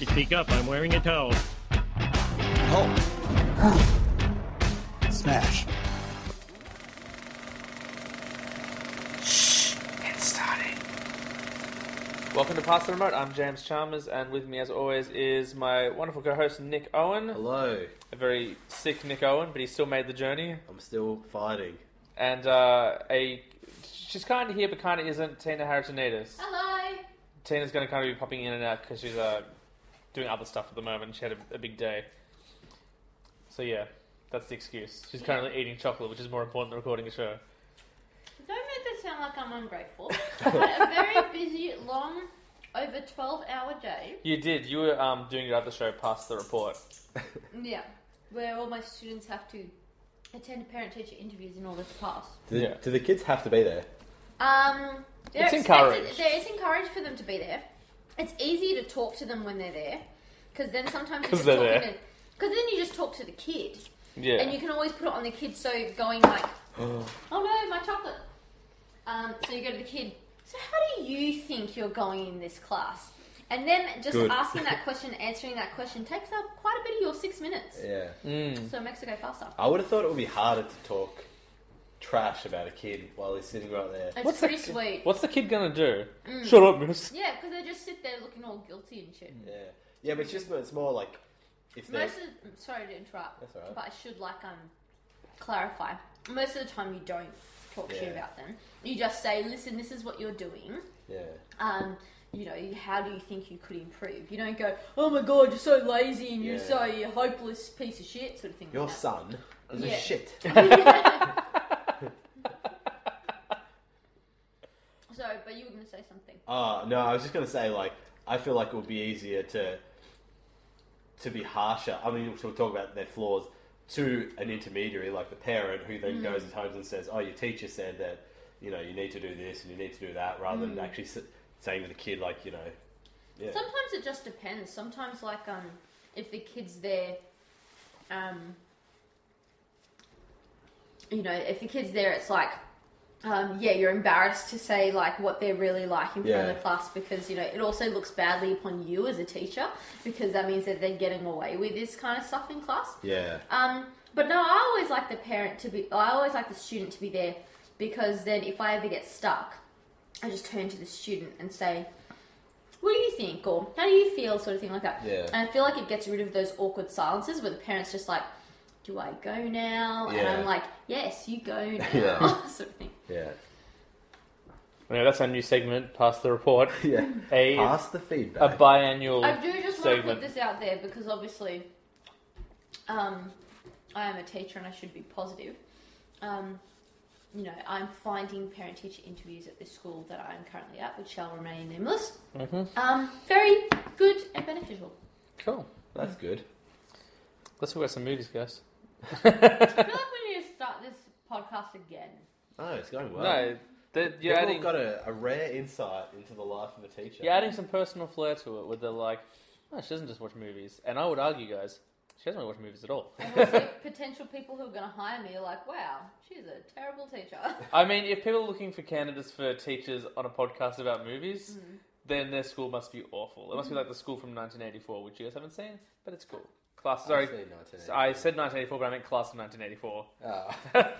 To speak up. I'm wearing a towel. Oh. Smash. And started. Welcome to Pass the Remote. I'm James Chalmers, and with me, as always, is my wonderful co-host Nick Owen. Hello. A very sick Nick Owen, but he still made the journey. I'm still fighting. And uh, a she's kind of here, but kind of isn't. Tina Harritonidis. Hello. Tina's going to kind of be popping in and out because she's uh, doing other stuff at the moment. She had a, a big day. So yeah, that's the excuse. She's currently eating chocolate, which is more important than recording a show. Don't make this sound like I'm ungrateful. I had a very busy, long, over 12 hour day. You did. You were um, doing your other show, Past the Report. Yeah. Where all my students have to attend parent teacher interviews in order to pass. Do, Yeah. do the kids have to be there? Um, they're It's expected- encouraged. There is encouraged for them to be there. It's easy to talk to them when they're there. Because then sometimes you're 'Cause just they're talking there. Because then you just talk to the kid. Yeah. And you can always put it on the kid, so going like, oh no, my chocolate. Um, so you go to the kid. So how do you think you're going in this class? And then just Good. asking that question, answering that question takes up quite a bit of your six minutes. Yeah. Mm. So it makes it go faster. I would have thought it would be harder to talk trash about a kid while he's sitting right there. It's What's pretty the, sweet. What's the kid gonna do? Shut up, miss. Yeah, because they just sit there looking all guilty and shit. Yeah. Yeah, but it's just it's more like if they Most of the, sorry to interrupt, That's all right. but I should like um clarify. Most of the time, you don't talk shit about them. You just say, "Listen, this is what you're doing. yeah. Um, you know, how do you think you could improve?" You don't go, "Oh my god, you're so lazy and you're Yeah. so you hopeless piece of shit," sort of thing. Your like son is Yeah. a shit. that. so, but you were going to say something. Oh no, I was just gonna say like I feel like it would be easier to to be harsher. I mean, we'll talk about their flaws to an intermediary like the parent, who Mm. then goes and home and says, "Oh, your teacher said that you know you need to do this and you need to do that," rather Mm. than actually s- saying to the kid like you know, yeah, Sometimes it just depends. Sometimes, like, um, if the kid's there, um, you know, if the kid's there, it's like, um, yeah, you're embarrassed to say like what they're really like in front of the class because you know it also looks badly upon you as a teacher because that means that they're getting away with this kind of stuff in class. yeah, Um, but no, I always like the parent to be. I always like the student to be there because then if I ever get stuck, I just turn to the student and say, "What do you think?" or "How do you feel?" sort of thing like that. Yeah. And I feel like it gets rid of those awkward silences where the parents just like, "Do I go now?" And Yeah. I'm like, "Yes, you go now," Yeah. sort of thing. yeah, Anyway, that's our new segment, Past the Report. yeah. A, Pass the feedback. a feedback. biannual I do just want to segment. put this out there because obviously, um, I am a teacher and I should be positive. Um, you know, I'm finding parent-teacher interviews at this school that I am currently at, which shall remain nameless. Mhm. Um, very good and beneficial. Cool. That's good. Let's talk about some movies, guys. I feel like we need to start this podcast again. Oh, it's going well. no, the, you're You've adding, got a, a rare insight into the life of a teacher. you're adding some personal flair to it with the like, oh, she doesn't just watch movies. And I would argue, guys, she doesn't really watch movies at all. And also, potential people who are going to hire me are like, wow, she's a terrible teacher. I mean, if people are looking for candidates for teachers on a podcast about movies, Mm-hmm. then their school must be awful. It must be like the school from 1984, which you guys haven't seen, but it's cool. Class, sorry, seen 1984. I said 1984, but I meant Class of 1984. Oh.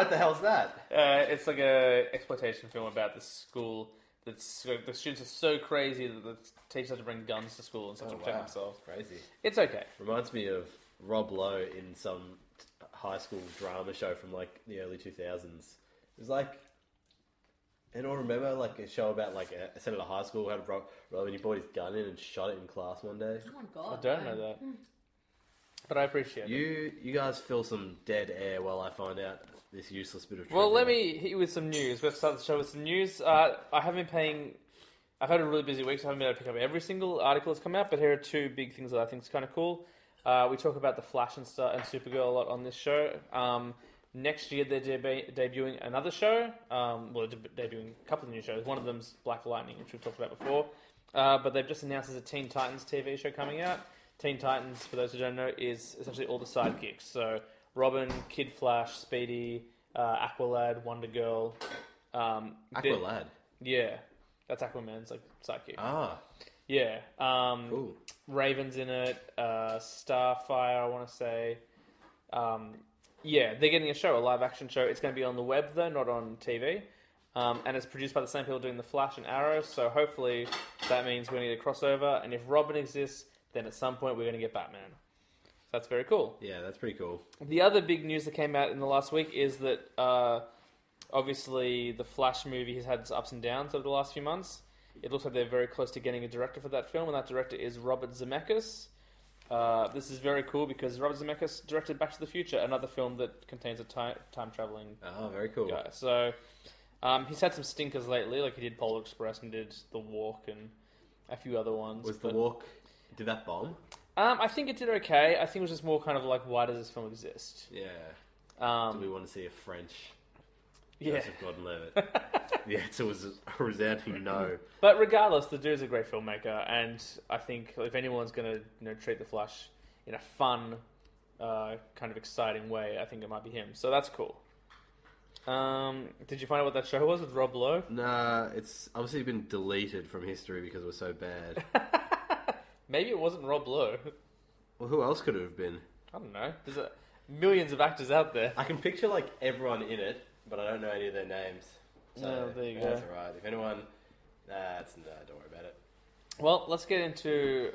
what the hell's that? Uh, it's like a exploitation film about the school. That's the students are so crazy that the teachers have to bring guns to school and stuff Oh, to protect wow. themselves. Crazy. It's okay. Reminds me of Rob Lowe in some high school drama show from like the early 2000s. It was like, anyone remember like a show about like a, a senator high school had Rob, Rob and he brought his gun in and shot it in class one day? oh my god. I don't know that, but I appreciate it. You you guys fill some dead air while I find out this useless bit of Well, trivia. let me hit you with some news. Let's start the show with some news. Uh, I have been paying I've had a really busy week, so I haven't been able to pick up every single article that's come out. But here are two big things that I think is kind of cool. Uh, we talk about the Flash and Star and Supergirl a lot on this show. Um, next year they're deb- debuting another show. Um, well, they're debuting a couple of new shows. One of them's Black Lightning, which we've talked about before. Uh, but they've just announced there's a Teen Titans TV show coming out. Teen Titans, for those who don't know, is essentially all the sidekicks. So Robin, Kid Flash, Speedy, uh, Aqualad, Wonder Girl. Um, Aqualad. Yeah, that's Aquaman's like sidekick. Ah, Yeah. Um, cool. Raven's in it. Uh, Starfire, I want to say. Um, yeah, they're getting a show, a live action show. It's going to be on the web though, not on TV. Um, and it's produced by the same people doing the Flash and Arrow. So hopefully that means we're going to get a crossover. And if Robin exists, then at some point we're going to get Batman. So that's very cool. Yeah, that's pretty cool. The other big news that came out in the last week is that uh, obviously the Flash movie has had its ups and downs over the last few months. It looks like they're very close to getting a director for that film, and that director is Robert Zemeckis. Uh, this is very cool because Robert Zemeckis directed Back to the Future, another film that contains a time time traveling Oh, very cool. guy. So um, he's had some stinkers lately, like he did Polar Express and did The Walk and a few other ones. Was the walk? Did that bomb? Um, I think it did okay. I think it was just more kind of like, why does this film exist? Yeah. Um, Do we want to see a French yeah. Joseph Gordon-Levitt? the answer was a resounding no. But regardless, the dude's a great filmmaker, and I think if anyone's going to you know treat the Flash in a fun, uh, kind of exciting way, I think it might be him. So that's cool. Um, did you find out what that show was with Rob Lowe? Nah, it's obviously been deleted from history because it was so bad. Maybe it wasn't Rob Lowe. well, who else could it have been? I don't know. There's a, millions of actors out there. I can picture like everyone in it, but I don't know any of their names. So No, there you go. that's go. alright. If anyone, that's nah, don't worry about it. Well, let's get into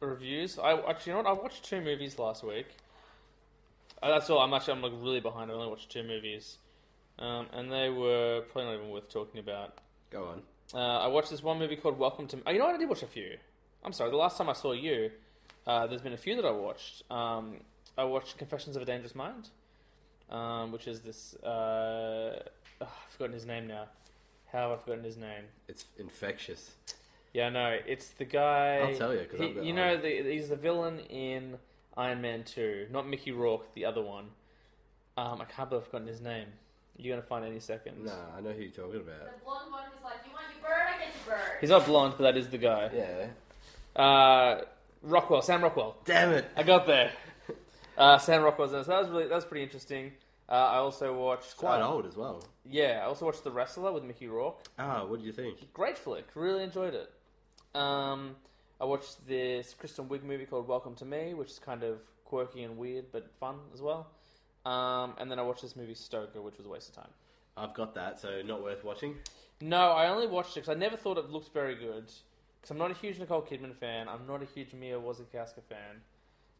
reviews. I actually, you know what? I watched two movies last week. Uh, that's all. I'm actually I'm like really behind. I only watched two movies, um, and they were probably not even worth talking about. Go on. Uh, I watched this one movie called Welcome to. Oh, you know what? I did watch a few. I'm sorry. The last time I saw you, uh, there's been a few that I watched. Um, I watched Confessions of a Dangerous Mind, um, which is this. Uh, oh, I've forgotten his name now. How have I forgotten his name? It's infectious. Yeah, no, it's the guy. I'll tell you because I've you know, the, he's the villain in Iron Man Two, not Mickey Rourke, the other one. Um, I can't believe I've forgotten his name. You're gonna find any second. Nah, I know who you're talking about. The blonde one who's like, you want your bird? I get your bird. He's not blonde, but that is the guy. Yeah. Uh, Rockwell, Sam Rockwell. Damn it. I got there. Uh, Sam Rockwell's in it. So that was really that was pretty interesting. Uh, I also watched Quite uh, old as well. Yeah, I also watched The Wrestler with Mickey Rourke. Ah, what do you think? Great flick. Really enjoyed it. Um, I watched this Kristen Wiig movie called Welcome to Me, which is kind of quirky and weird but fun as well. Um, and then I watched this movie Stoker, which was a waste of time. I've got that, so not worth watching. No, I only watched it because I never thought it looked very good. Because I'm not a huge Nicole Kidman fan. I'm not a huge Mia Wasikowska fan.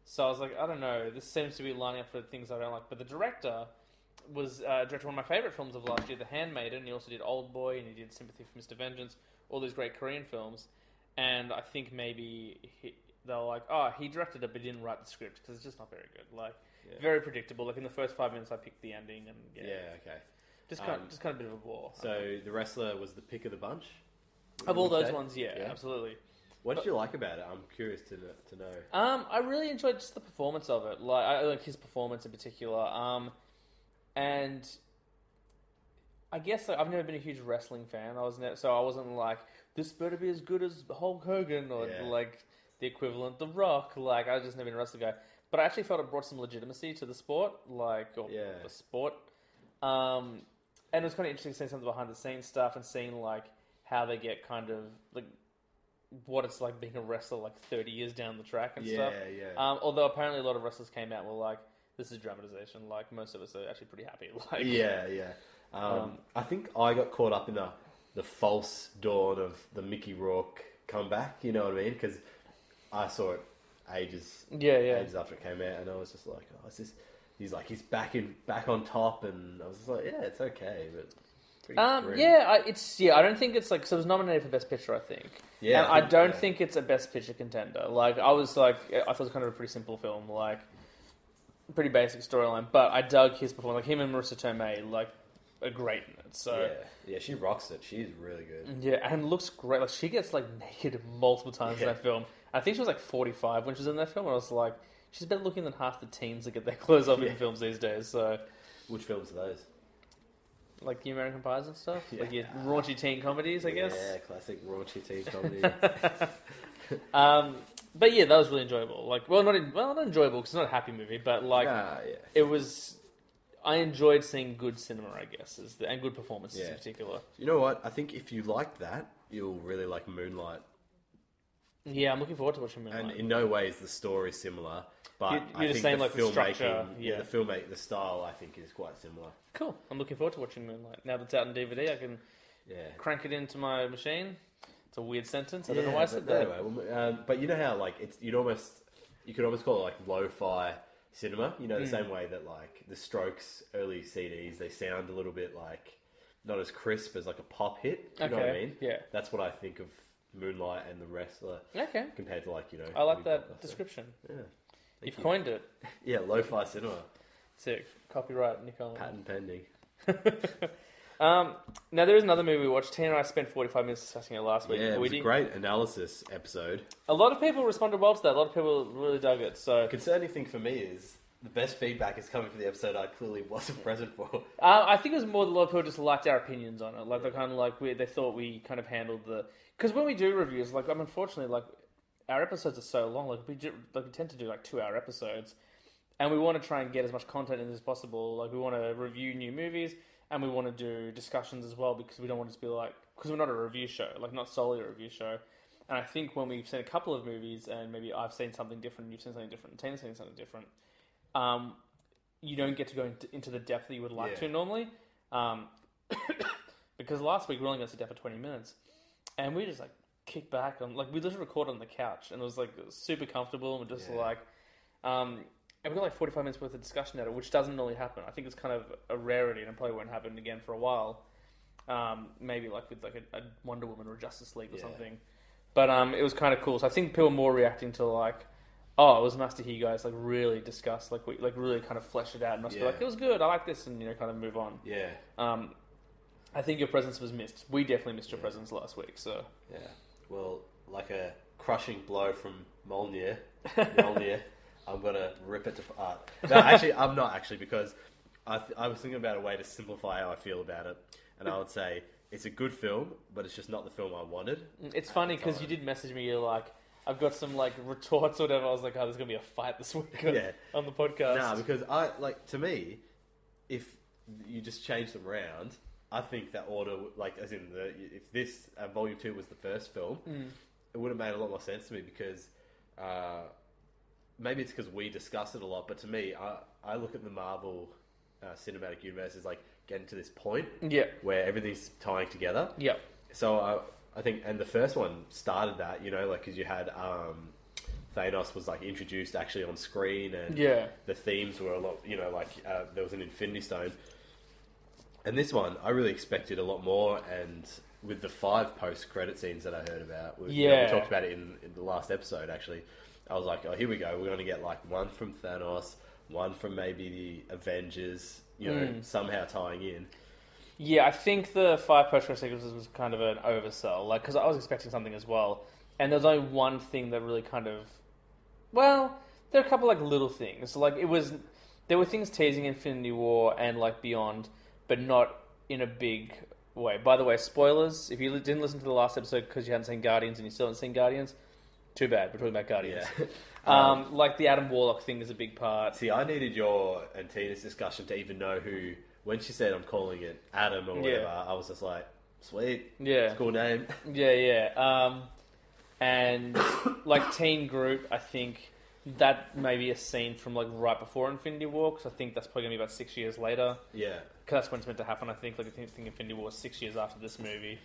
So I was like, I don't know. This seems to be lining up for things I don't like. But the director was uh, directed one of my favorite films of last year, The Handmaiden. He also did Old Boy and he did Sympathy for Mr. Vengeance. All these great Korean films. And I think maybe he, they're like, oh, he directed it but didn't write the script because it's just not very good. Like, Yeah. very predictable. Like in the first five minutes, I picked the ending and yeah, Yeah, okay. just kind, Um, of, just kind of a bit of a bore. So the wrestler was the pick of the bunch. Of all those say? ones, yeah, Yeah. absolutely. What did you like about it? I'm curious to to know. Um, I really enjoyed just the performance of it. Like, I like his performance in particular. Um, and I guess like, I've never been a huge wrestling fan. I was ne- so I wasn't like this better be as good as Hulk Hogan or Yeah. like the equivalent, The Rock. Like I was just never been a wrestling guy. But I actually felt it brought some legitimacy to the sport, like or Yeah. the sport. Um, and it was kind of interesting seeing some of the behind the scenes stuff and seeing like how they get kind of like what it's like being a wrestler like 30 years down the track and Yeah, stuff. yeah. Um, although apparently a lot of wrestlers came out and were like, "This is dramatization." Like most of us are actually pretty happy. Like, yeah, yeah. Um, Um, I think I got caught up in the the false dawn of the Mickey Rourke comeback. You know what I mean? Because I saw it ages, yeah, yeah. ages after it came out, and I was just like, "Oh, is this?" He's like, he's back in, back on top, and I was just like, "Yeah, it's okay," but Um, yeah, I, it's yeah. I don't think it's like so. It was nominated for best picture, I think. Yeah, and I I, don't yeah. think it's a best picture contender. Like I was like, I thought it was kind of a pretty simple film, like pretty basic storyline. But I dug his performance, like him and Marisa Tomei, like are great in it. So yeah, yeah, she rocks it. She's really good. yeah, and looks great. Like she gets like naked multiple times in that film. I think she was like forty five when she was in that film. And I was like, she's better looking than half the teens that get their clothes off Yeah. in films these days. So Which films are those? Like the American Pies and stuff, Yeah. like your raunchy teen comedies, I guess. Yeah, classic raunchy teen comedy. Um, but yeah, that was really enjoyable. Like, well, not in, well, not enjoyable because it's not a happy movie, but like ah, yeah. it was. I enjoyed seeing good cinema, I guess, the, and good performances in Yeah. particular. You know what? I think if you like that, you'll really like Moonlight. Yeah, I'm looking forward to watching Moonlight. And in no way is the story similar, but You- I you're think saying, the like, the filmmaking, structure, yeah. the filmmake, the style, I think is quite similar. Cool. I'm looking forward to watching Moonlight. Now that it's out on DVD, I can Yeah. crank it into my machine. It's a weird sentence. I don't know why I said but that. Anyway, well, um, but you know how like it's you'd almost you could almost call it like lo-fi cinema. You know the same way that like the Strokes early CDs they sound a little bit like not as crisp as like a pop hit. You know what I Okay, mean? yeah. That's what I think of Moonlight and The Wrestler Okay. compared to like you know. I like that description. Yeah. You've you. coined it. Yeah, lo-fi cinema, Sick. Copyright, Nicole. patent pending. Um, now there is another movie we watched. Tina and I spent 45 minutes discussing it last week. Yeah, it We was a did- great analysis episode. A lot of people responded well to that. A lot of people really dug it. So The concerning thing for me is the best feedback is coming from the episode I clearly wasn't present for. Uh, I think it was more that a lot of people just liked our opinions on it. Like they kind of like we, they thought we kind of handled the because when we do reviews, like I'm unfortunately like our episodes are so long. Like we do, like we tend to do like two hour episodes, and we want to try and get as much content in as possible. Like we want to review new movies and we want to do discussions as well because we don't want to be like because we're not a review show, like not solely a review show. And I think when we've seen a couple of movies and maybe I've seen something different, you've seen something different, and Tina's seen something different, um, you don't get to go into, into the depth that you would like Yeah. to normally. Um, because last week we only got to sit down for 20 minutes and we just like kicked back on, like we literally recorded on the couch and it was like super comfortable and we're just Yeah. like, um, and we got like 45 minutes worth of discussion out of it, which doesn't normally happen. I think it's kind of a rarity and it probably won't happen again for a while. Um, maybe like with like a, a Wonder Woman or Justice League or Yeah. something. But um, it was kind of cool. So I think people are more reacting to like, oh, it was nice to hear you guys like really discuss, like we like really kind of flesh it out and not just be Yeah. like it was good, I like this, and you know, kind of move on. Yeah, Um, I think your presence was missed. We definitely missed your presence last week. So yeah. Well, like a crushing blow from Molnir, Mjolnir, I'm gonna rip it to part. No, actually, I'm not actually because I, th- I was thinking about a way to simplify how I feel about it, and I would say it's a good film, but it's just not the film I wanted. it's funny because you did message me. You're like, I've got some like retorts or whatever. I was like, oh, there's gonna be a fight this week on, Yeah. on the podcast. Nah, because I like to me, if you just change them around, I think that order, like as in the if this uh, volume two was the first film, it would have made a lot more sense to me because uh, maybe it's because we discuss it a lot, but to me, I I look at the Marvel uh, cinematic universe as like getting to this point yeah, where everything's tying together. yeah, So I, think, and the first one started that, you know, like because you had um, Thanos was like introduced actually on screen, and Yeah. the themes were a lot, you know, like uh, there was an Infinity Stone, and this one I really expected a lot more, and with the five post credit scenes that I heard about, we, you know, Yeah. we talked about it in, in the last episode actually. I was like, oh, here we go. We're going to get like one from Thanos, one from maybe the Avengers, you know, Mm. somehow tying in. Yeah. I think the five post credit sequences was kind of an oversell, like because I was expecting something as well, and there was only one thing that really kind of, well, there are a couple like little things. Like it was, there were things teasing Infinity War and like beyond, but not in a big way. By the way, spoilers. If you li- didn't listen to the last episode because you hadn't seen Guardians and you still haven't seen Guardians, too bad. We're talking about Guardians. Yeah. Um, like the Adam Warlock thing is a big part. See, I needed your and Tina's discussion to even know who. When she said I'm calling it Adam or whatever, Yeah. I was just like, sweet, Yeah. it's a cool name. Yeah, yeah. Um, and like Teen Groot, I think that may be a scene from like right before Infinity War, because I think that's probably gonna be about six years later. Yeah, Because that's when it's meant to happen. I think like I think, think Infinity War is six years after this movie.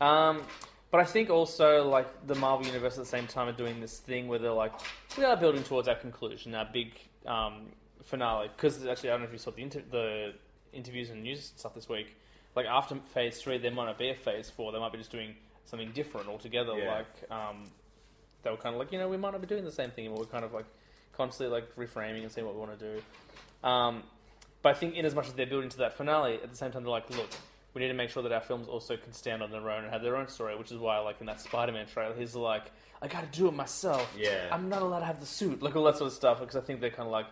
Um, but I think also like the Marvel Universe at the same time are doing this thing where they're like, we are building towards our conclusion, our big um, finale. Because actually, I don't know if you saw the inter- the interviews and news stuff this week. Like after Phase Three, there might not be a Phase Four. They might be just doing something different altogether. Yeah. Like um, they were kind of like, you know, we might not be doing the same thing, and we're kind of like constantly like reframing and seeing what we want to do. Um, But I think in as much as they're building to that finale, at the same time they're like, look, we need to make sure that our films also can stand on their own and have their own story, which is why, like in that Spider-Man trailer, he's like, I got to do it myself. Yeah. I'm not allowed to have the suit, like all that sort of stuff. Because I think they're kind of like,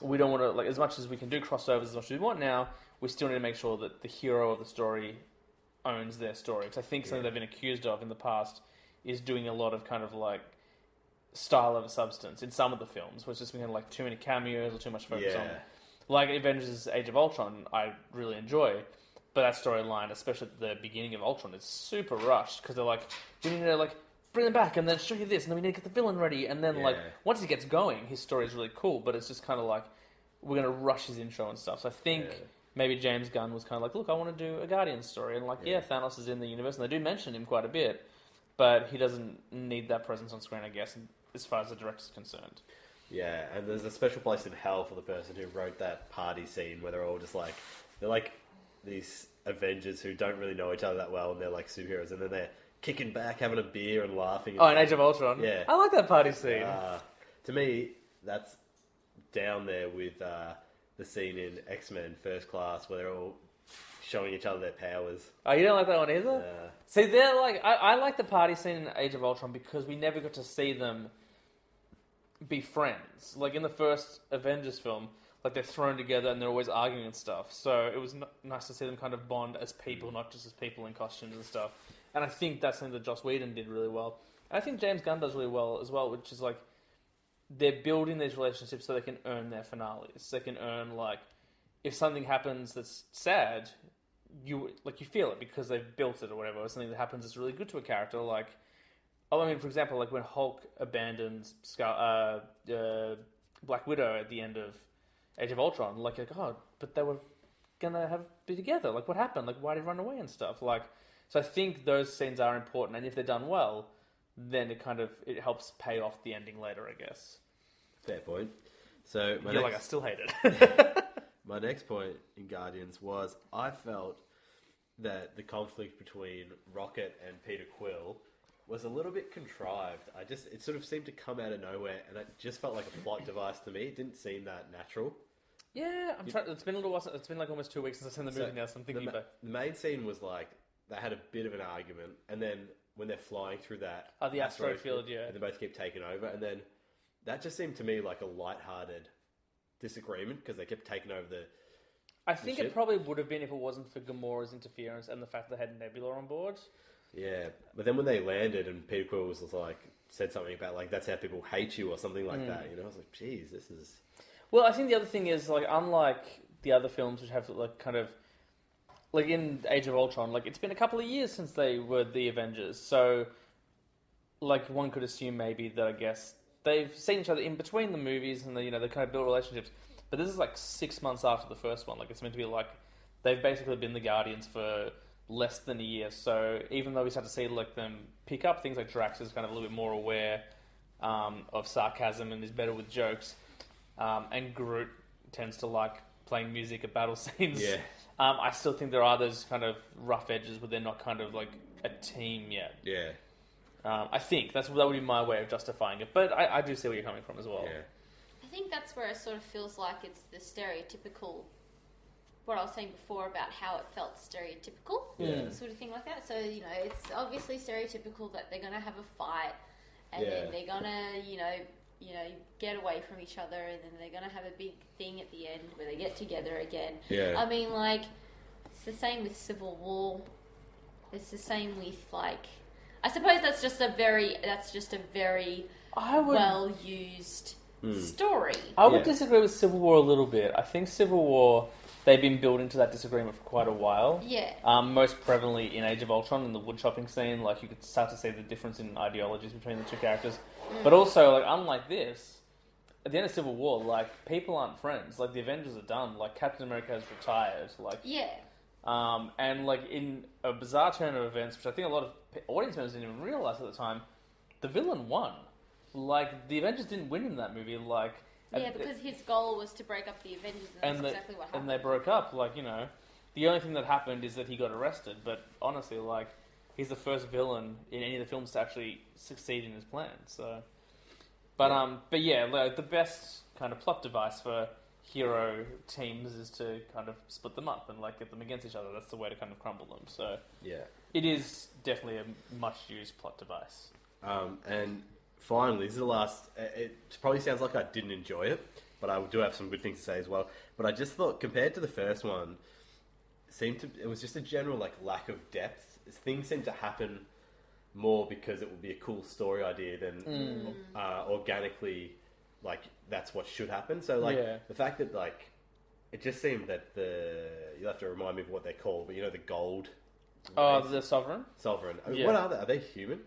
we don't want to like as much as we can do crossovers as much as we want now. We still need to make sure that the hero of the story owns their story. Because I think something they've been accused of in the past is doing a lot of kind of like style over substance in some of the films, where it's just been kind of like too many cameos or too much focus on. Yeah. Like Avengers: Age of Ultron, I really enjoy, but that storyline, especially at the beginning of Ultron, is super rushed because they're like, we need to like bring them back and then show you this, and then we need to get the villain ready, and then like Yeah. once he gets going, his story is really cool, but it's just kind of like we're gonna rush his intro and stuff. So I think Yeah. maybe James Gunn was kind of like, look, I want to do a Guardian story, and like, yeah. Thanos is in the universe, and they do mention him quite a bit, but he doesn't need that presence on screen, I guess, as far as the director's concerned. Yeah, and there's a special place in hell for the person who wrote that party scene where they're all just like they're like these Avengers who don't really know each other that well, and they're like superheroes, and then they're kicking back, having a beer, and laughing. and Oh, in. Age of Ultron, Yeah. I like that party scene. Uh, to me, that's down there with uh, the scene in X Men First Class where they're all showing each other their powers. Oh, you don't like that one either? Uh, See, they're like I, I like the party scene in Age of Ultron because we never got to see them be friends. Like in the first Avengers film, like they're thrown together and they're always arguing and stuff. So it was n- nice to see them kind of bond as people, not just as people in costumes and stuff. And I think that's something that Joss Whedon did really well. And I think James Gunn does really well as well, which is like they're building these relationships so they can earn their finales. They can earn like if something happens that's sad, you like you feel it because they've built it or whatever. Or something that happens that's really good to a character, like oh, I mean, for example, like when Hulk abandons Scar- uh, uh, Black Widow at the end of Age of Ultron, like, like oh, but they were gonna have be together. Like, what happened? Like, why did he run away and stuff? Like, so I think those scenes are important, and if they're done well, then it kind of it helps pay off the ending later, I guess. fair point. So my You're next, like, I still hate it. my next point in Guardians was I felt that the conflict between Rocket and Peter Quill was a little bit contrived. I just it sort of seemed to come out of nowhere, and it just felt like a plot device to me. It didn't seem that natural. yeah, I'm trying. It's been a little while. It's been like almost two weeks since I've seen the movie now, so I'm thinking the, the main scene was like they had a bit of an argument, and then when they're flying through that Oh, the asteroid field, yeah. and they both keep taking over, and then that just seemed to me like a light-hearted disagreement because they kept taking over the. I think shit. it probably would have been if it wasn't for Gamora's interference and the fact that they had Nebula on board. Yeah, but then when they landed and Peter Quill was like said something about like that's how people hate you or something like Hmm. that, you know, I was like, geez, this is Well, I think the other thing is like unlike the other films which have like kind of like in Age of Ultron, like it's been a couple of years since they were the Avengers, so like one could assume maybe that I guess they've seen each other in between the movies and they you know they kind of build relationships. But this is like six months after the first one. Like it's meant to be like they've basically been the Guardians for less than a year. So even though we start to see like them pick up things like Drax is kind of a little bit more aware um, of sarcasm and is better with jokes, um, and Groot tends to like playing music at battle scenes. Yeah. Um, I still think there are those kind of rough edges where they're not kind of like a team yet. yeah, Um, I think that's that would be my way of justifying it, but I, I do see where you're coming from as well. yeah, I think that's where it sort of feels like it's the stereotypical. What I was saying before about how it felt stereotypical, Yeah. sort of thing like that. So you know, it's obviously stereotypical that they're gonna have a fight, and Yeah. then they're gonna, you know, you know, get away from each other, and then they're gonna have a big thing at the end where they get together again. Yeah. I mean, like, it's the same with Civil War. It's the same with like. I suppose that's just a very. That's just a very would well used hmm. story. I would Yeah. disagree with Civil War a little bit. I think Civil War they've been building to that disagreement for quite a while. Yeah. Um, most prevalently in Age of Ultron in the wood chopping scene, like you could start to see the difference in ideologies between the two characters. But also, like unlike this, at the end of Civil War, like people aren't friends. Like the Avengers are done. Like Captain America has retired. Like Yeah. um, and like in a bizarre turn of events, which I think a lot of audience members didn't even realize at the time, the villain won. Like the Avengers didn't win in that movie. Like Yeah, at- because his goal was to break up the Avengers, and that's the, exactly what happened. and they broke up. Like you know, the only thing that happened is that he got arrested. But honestly, like he's the first villain in any of the films to actually succeed in his plan. So, but um, but yeah, like the best kind of plot device for hero teams is to kind of split them up and like get them against each other. That's the way to kind of crumble them. So Yeah. it is definitely a much used plot device. Um, and finally, this is the last. It it probably sounds like I didn't enjoy it, but I do have some good things to say as well. But I just thought, compared to the first one, it seemed to it was just a general like lack of depth. Things seem to happen more because it would be a cool story idea than uh, organically like that's what should happen. So like Yeah. the fact that like it just seemed that the you'll have to remind me of what they're called, but you know the gold Oh, race? the sovereign. sovereign. Yeah. What are they? Are they human?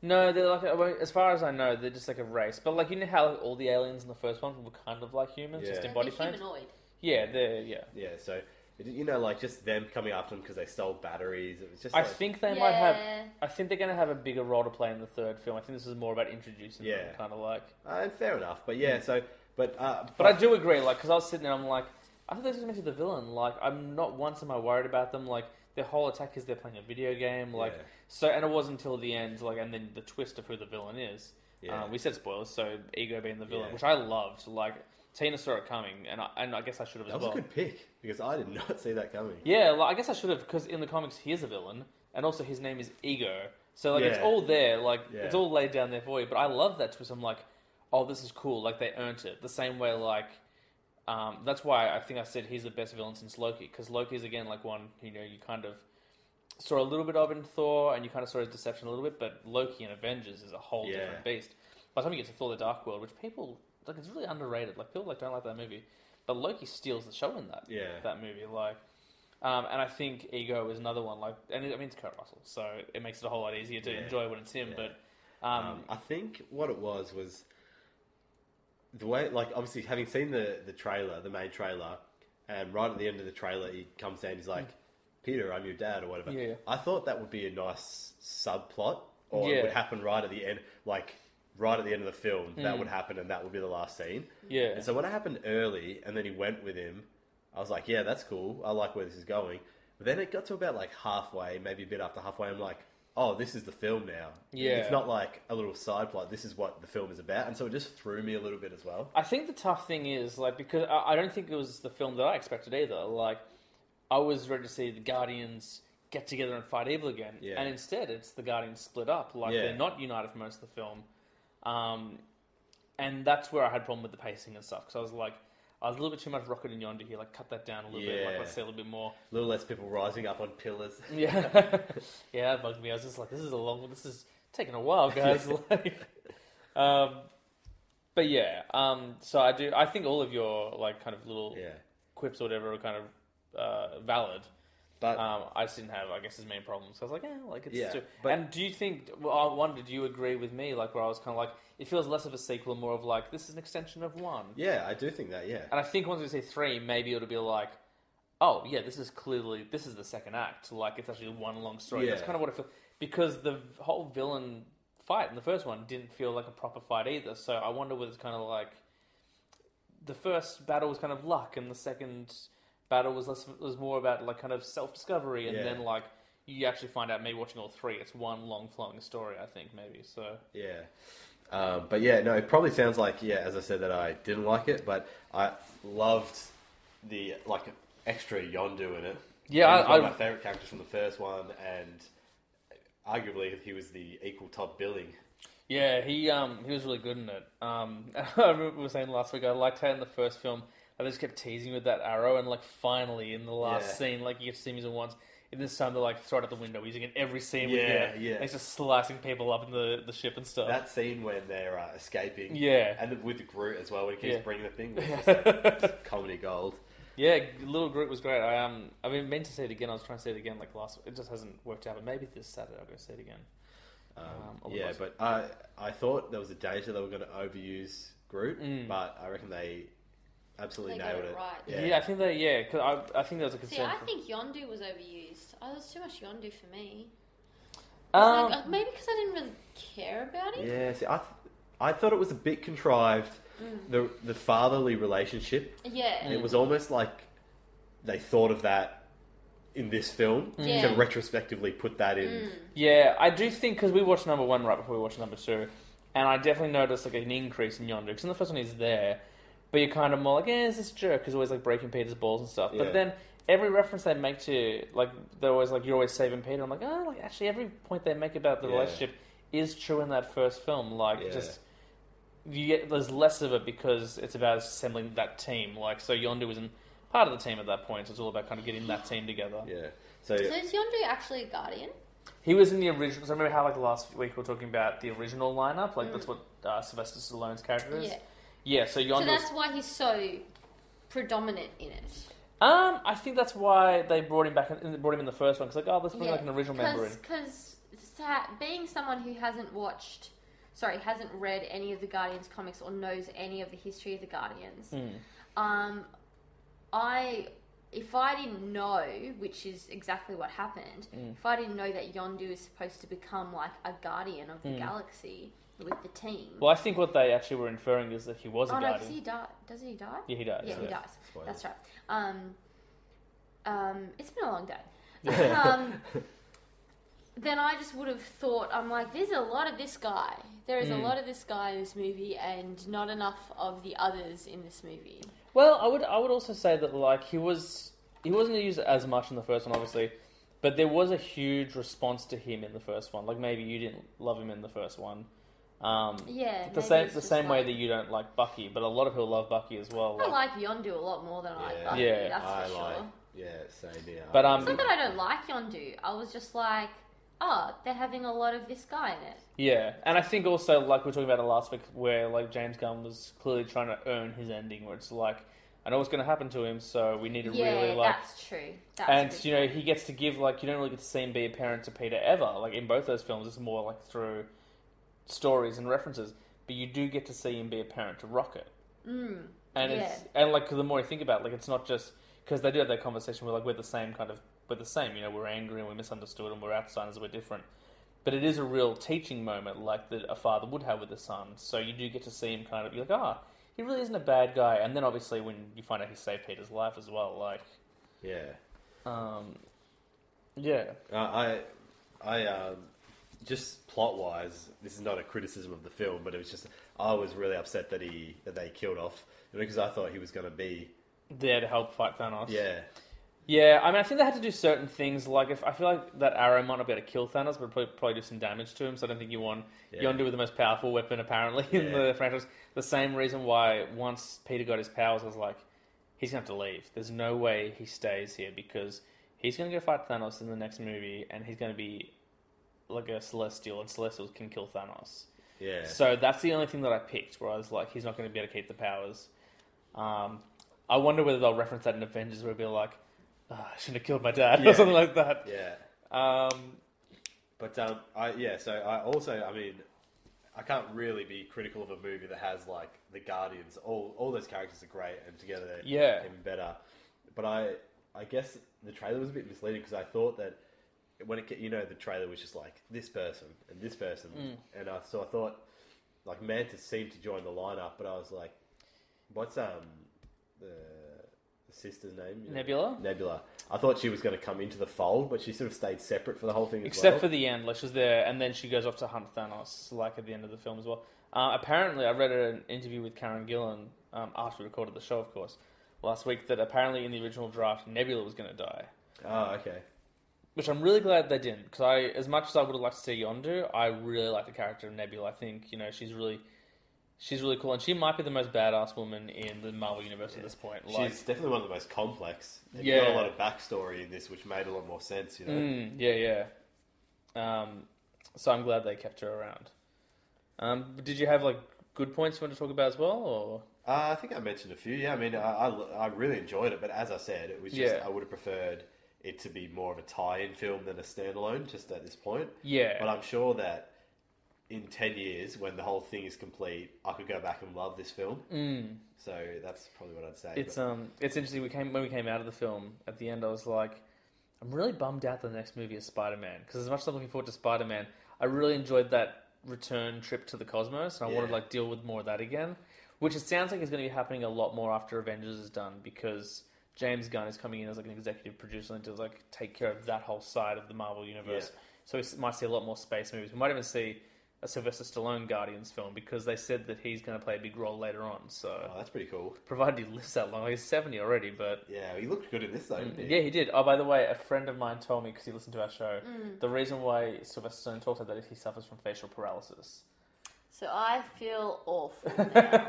No, they're like well, as far as I know, they're just like a race. But like you know how all the aliens in the first one were kind of like humans, just Yeah. in They're body paint. humanoid. Yeah, they're yeah. Yeah, so you know, like just them coming after them because they stole batteries. It was just I like, think they might have. Yeah. I think they're going to have a bigger role to play in the third film. I think this is more about introducing Yeah. them, kind of like. uh, fair enough, but yeah. So, but uh, But I do agree, like, because I was sitting there, I'm like, I thought this was going to be the villain. Like, I'm not once am I worried about them. Like, their whole attack is they're playing a video game. Like, Yeah. so, and it wasn't until the end, like, and then the twist of who the villain is. Yeah. Uh, we said spoilers, so Ego being the villain, Yeah. which I loved. Like, Tina saw it coming, and I, and I guess I should have as that was well. a good pick because I did not see that coming. Yeah, like, I guess I should have because in the comics he is a villain, and also his name is Ego. So like it's all there, like Yeah. it's all laid down there for you. But I love that twist. I'm like, oh, this is cool. Like they earned it. The same way, like um, that's why I think I said he's the best villain since Loki because Loki is again like one you know you kind of saw a little bit of in Thor, and you kind of saw his deception a little bit. But Loki in Avengers is a whole Yeah. different beast. By the time you get to Thor: The Dark World, which people like, it's really underrated. Like people like don't like that movie, but Loki steals the show in that Yeah. that movie. Like, um, and I think Ego is another one. Like, and it, I mean it's Kurt Russell, so it makes it a whole lot easier to Yeah. enjoy when it's him. Yeah. But um, Um, I think what it was was the way, like, obviously having seen the the trailer, the main trailer, and right at the end of the trailer, he comes down, he's like, "Peter, I'm your dad," or whatever. Yeah. I thought that would be a nice subplot, or Yeah. it would happen right at the end, like right at the end of the film. That Mm. would happen, and that would be the last scene. yeah, And so when it happened early, and then he went with him, I was like, yeah, that's cool. I like where this is going. But then it got to about like halfway, maybe a bit after halfway. I'm like, oh, this is the film now. Yeah. it's not like a little side plot. This is what the film is about, and so it just threw me a little bit as well. I think the tough thing is like because I, I don't think it was the film that I expected either. Like, I was ready to see the Guardians get together and fight evil again, Yeah. and instead it's the Guardians split up. Like Yeah. they're not united for most of the film, um, and that's where I had a problem with the pacing and stuff because I was like. I was a little bit too much rocket in Yondu here. Like, cut that down a little bit. Like, Yeah. let's see a little bit more. A little less people rising up on pillars. Yeah, yeah, that bugged me. I was just like, this is a long. This is taking a while, guys. like, um, but yeah, um, so I do. I think all of your like kind of little Yeah, quips or whatever are kind of uh, valid. but Um, I just didn't have, I guess, as many problems. So I was like, yeah, like it's Yeah, too. but- and do you think? Well, I wondered, do you agree with me? Like, where I was kind of like, it feels less of a sequel, more of like this is an extension of one. yeah, I do think that. Yeah, And I think once we see three, maybe it'll be like, oh yeah, this is clearly this is the second act. Like it's actually one long story. That's Yeah. kind of what it feels because the whole villain fight in the first one didn't feel like a proper fight either. So I wonder whether it's kind of like the first battle was kind of luck, and the second battle was less was more about like kind of self discovery, and Yeah. then like you actually find out maybe watching all three, it's one long flowing story. I think maybe so. Yeah. Um, but yeah, no, it probably sounds like yeah, as I said that I didn't like it, but I loved the like extra Yondu in it. Yeah, I- one of my favorite characters from the first one, and arguably he was the equal top billing. Yeah, he um he was really good in it. Um, I remember we saying last week I liked how in the first film I just kept teasing with that arrow, and like finally in the last Yeah. scene, like you get to see him once. In this time, they're like throw it out the window, using it every scene. Yeah, with yeah. And he's just slicing people up in the, the ship and stuff. That scene when they're uh, escaping, Yeah. and with Groot as well when he keeps Yeah. bringing the thing, was just like comedy gold. yeah, Little Groot was great. I um I mean meant to see it again. I was trying to see it again like last. It just hasn't worked out. But maybe this Saturday I'll go see it again. Um, or yeah, but I I thought there was a danger they were going to overuse Groot, Mm. but I reckon they absolutely They got nailed it it. right. Yeah, I think that yeah, cause I I think there was a concern. See, concern. I for- think Yondu was overused. Oh, there's too much Yondu for me. Um, like, uh, maybe because I didn't really care about it. Yeah, see, I, th- I thought it was a bit contrived. The the fatherly relationship. Yeah. And it was almost like they thought of that in this film Yeah. to retrospectively put that in. Yeah, I do think because we watched number one right before we watched number two, and I definitely noticed like an increase in Yondu because in the first one he's there, but you're kind of more like, eh, is this jerk? Who's always like breaking Peter's balls and stuff. Yeah. But then every reference they make to like they're always like you're always saving Peter. I'm like, oh, like actually every point they make about the Yeah. relationship is true in that first film. Like Yeah. just you get there's less of it because it's about assembling that team. Like so Yondu isn't part of the team at that point. So it's all about kind of getting that team together. Yeah. So, So is Yondu actually a guardian? He was in the original. So remember how like last week we were talking about the original lineup? Like that's what uh, Sylvester Stallone's character is. Mm. Yeah. Yeah. So Yondu. So that's why he's so predominant in it. Um, I think that's why they brought him back. In, brought him in the first one because like, oh, let's bring Yeah, like an original member in. Because being someone who hasn't watched, sorry, hasn't read any of the Guardians comics or knows any of the history of the Guardians, Hmm. um, I, if I didn't know, which is exactly what happened, Hmm. if I didn't know that Yondu is supposed to become like a guardian of the Hmm. galaxy with the team. Well, I think what they actually were inferring is that he was a oh no, guardian. because he died. Doesn't he die? Yeah, he does. Yeah, he yeah. dies. Spoilers. That's right. Um, um, it's been a long day. um, then I just would have thought, I'm like, there's a lot of this guy. There is a lot of this guy in this movie, and not enough of the others in this movie. Well, I would I would also say that like he was he wasn't used as much in the first one, obviously, but there was a huge response to him in the first one. Like maybe you didn't love him in the first one. Um, Yeah, the same the just same way that you don't like Bucky, but a lot of people love Bucky as well. I Like, like Yondu a lot more than I like Yeah. Bucky, Yeah. that's I for sure. like. Yeah, same here. But, um, It's not that I don't like Yondu. I was just like, oh, they're having a lot of this guy in it. Yeah, and I think also like we were talking about it last week, where like James Gunn was clearly trying to earn his ending, where it's like I know what's going to happen to him, so we need to yeah, really like. that's true. That's and you know point. he gets to give like you don't really get to see him be a parent to Peter ever. Like in both those films, it's more like through stories and references, but you do get to see him be a parent to Rocket. Mm, and it's and like the more you think about, it, like it's not just because they do have that conversation where like we're the same kind of we're the same. You know, we're angry and we're misunderstood and we're outsiders and we're different. But it is a real teaching moment, like that a father would have with a son. So you do get to see him kind of be like, ah, he really isn't a bad guy. And then obviously when you find out he saved Peter's life as well, like, yeah. um, yeah, Uh, I, I, um, just plot wise, this is not a criticism of the film, but it was just I was really upset that he that they killed off because I thought he was going to be there to help fight Thanos. yeah Yeah, I mean, I think they had to do certain things. Like, if I feel like that arrow might not be able to kill Thanos, but probably, probably do some damage to him. So I don't think you want Yeah. Yondu with the most powerful weapon apparently in Yeah. the franchise. The same reason why once Peter got his powers, I was like, he's going to have to leave. There's no way he stays here because he's going to go fight Thanos in the next movie, and he's going to be like a Celestial, and Celestials can kill Thanos. yeah So that's the only thing that I picked, where I was like, he's not going to be able to keep the powers. Um, I wonder whether they'll reference that in Avengers, where it'll be like, "Ah, I shouldn't have killed my dad, Yeah. or something like that. yeah. Um, But um, I yeah. So I also, I mean, I can't really be critical of a movie that has like the Guardians. All all those characters are great, and together they're Yeah. even better. But I I guess the trailer was a bit misleading because I thought that when it you know the trailer was just like this person and this person, Mm. and I so I thought like Mantis seemed to join the lineup, but I was like, what's um the the sister's name? You know? Nebula? Nebula. I thought she was going to come into the fold, but she sort of stayed separate for the whole thing. As except well. for the end, like she's there, and then she goes off to hunt Thanos, like at the end of the film as well. Uh, apparently, I read an interview with Karen Gillan um, after we recorded the show, of course, last week. That apparently in the original draft, Nebula was going to die. Oh, okay. Which I'm really glad they didn't, because I, as much as I would have liked to see Yondu, I really like the character of Nebula. I think you know she's really, she's really cool, and she might be the most badass woman in the Marvel universe at this point. Like, She's definitely one of the most complex. And Yeah. You got a lot of backstory in this, which made a lot more sense. You know. Mm, yeah, yeah. Um, so I'm glad they kept her around. Um, but did you have like good points you want to talk about as well, or Uh, I think I mentioned a few. Yeah, I mean, I, I, I really enjoyed it, but as I said, it was just Yeah. I would have preferred it to be more of a tie-in film than a standalone. Just at this point, yeah, but I'm sure that in ten years, when the whole thing is complete, I could go back and love this film. mm, So that's probably what I'd say. it's but- um, it's interesting. We came when we came out of the film at the end. I was like, I'm really bummed out the next movie is Spider Man because as much as I'm looking forward to Spider Man, I really enjoyed that return trip to the cosmos, and I want to like deal with more of that again. Which it sounds like is going to be happening a lot more after Avengers is done because James Gunn is coming in as like an executive producer and to like take care of that whole side of the Marvel universe. Yeah. So we might see a lot more space movies. We might even see a Sylvester Stallone Guardians film because they said that he's going to play a big role later on. So, Oh, that's pretty cool. provided he lives that long, he's seventy already, but. Yeah, he looked good in this though. Didn't he? Mm, Yeah, he did. Oh, by the way, a friend of mine told me because he listened to our show. The reason why Sylvester Stallone talks about that is he suffers from facial paralysis. So I feel awful now.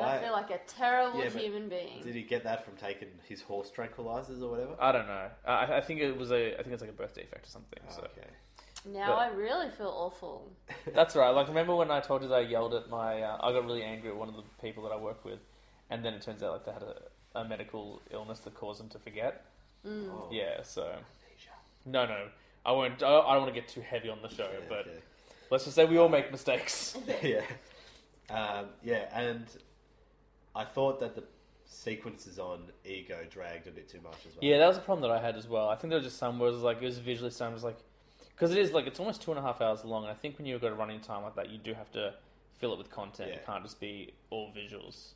I feel like a terrible Yeah, but human being. Did he get that from taking his horse tranquilizers or whatever? I don't know. I, I think it was a. I think it's like a birth defect or something. Oh, So okay. now but- I really feel awful. that's right. Like remember when I told you that I yelled at my? Uh, I got really angry at one of the people that I work with, and then it turns out like they had a, a medical illness that caused them to forget. Oh. Yeah. So no, no, I won't. I, I don't want to get too heavy on the show, Yeah, but okay. Let's just say we all make mistakes. yeah, um, yeah, and I thought that the sequences on Ego dragged a bit too much as well. Yeah, that was a problem that I had as well. I think there was just some where it was like it was visually some was like because it is like it's almost two and a half hours long, and I think when you've got a running time like that, you do have to fill it with content. Yeah. It can't just be all visuals.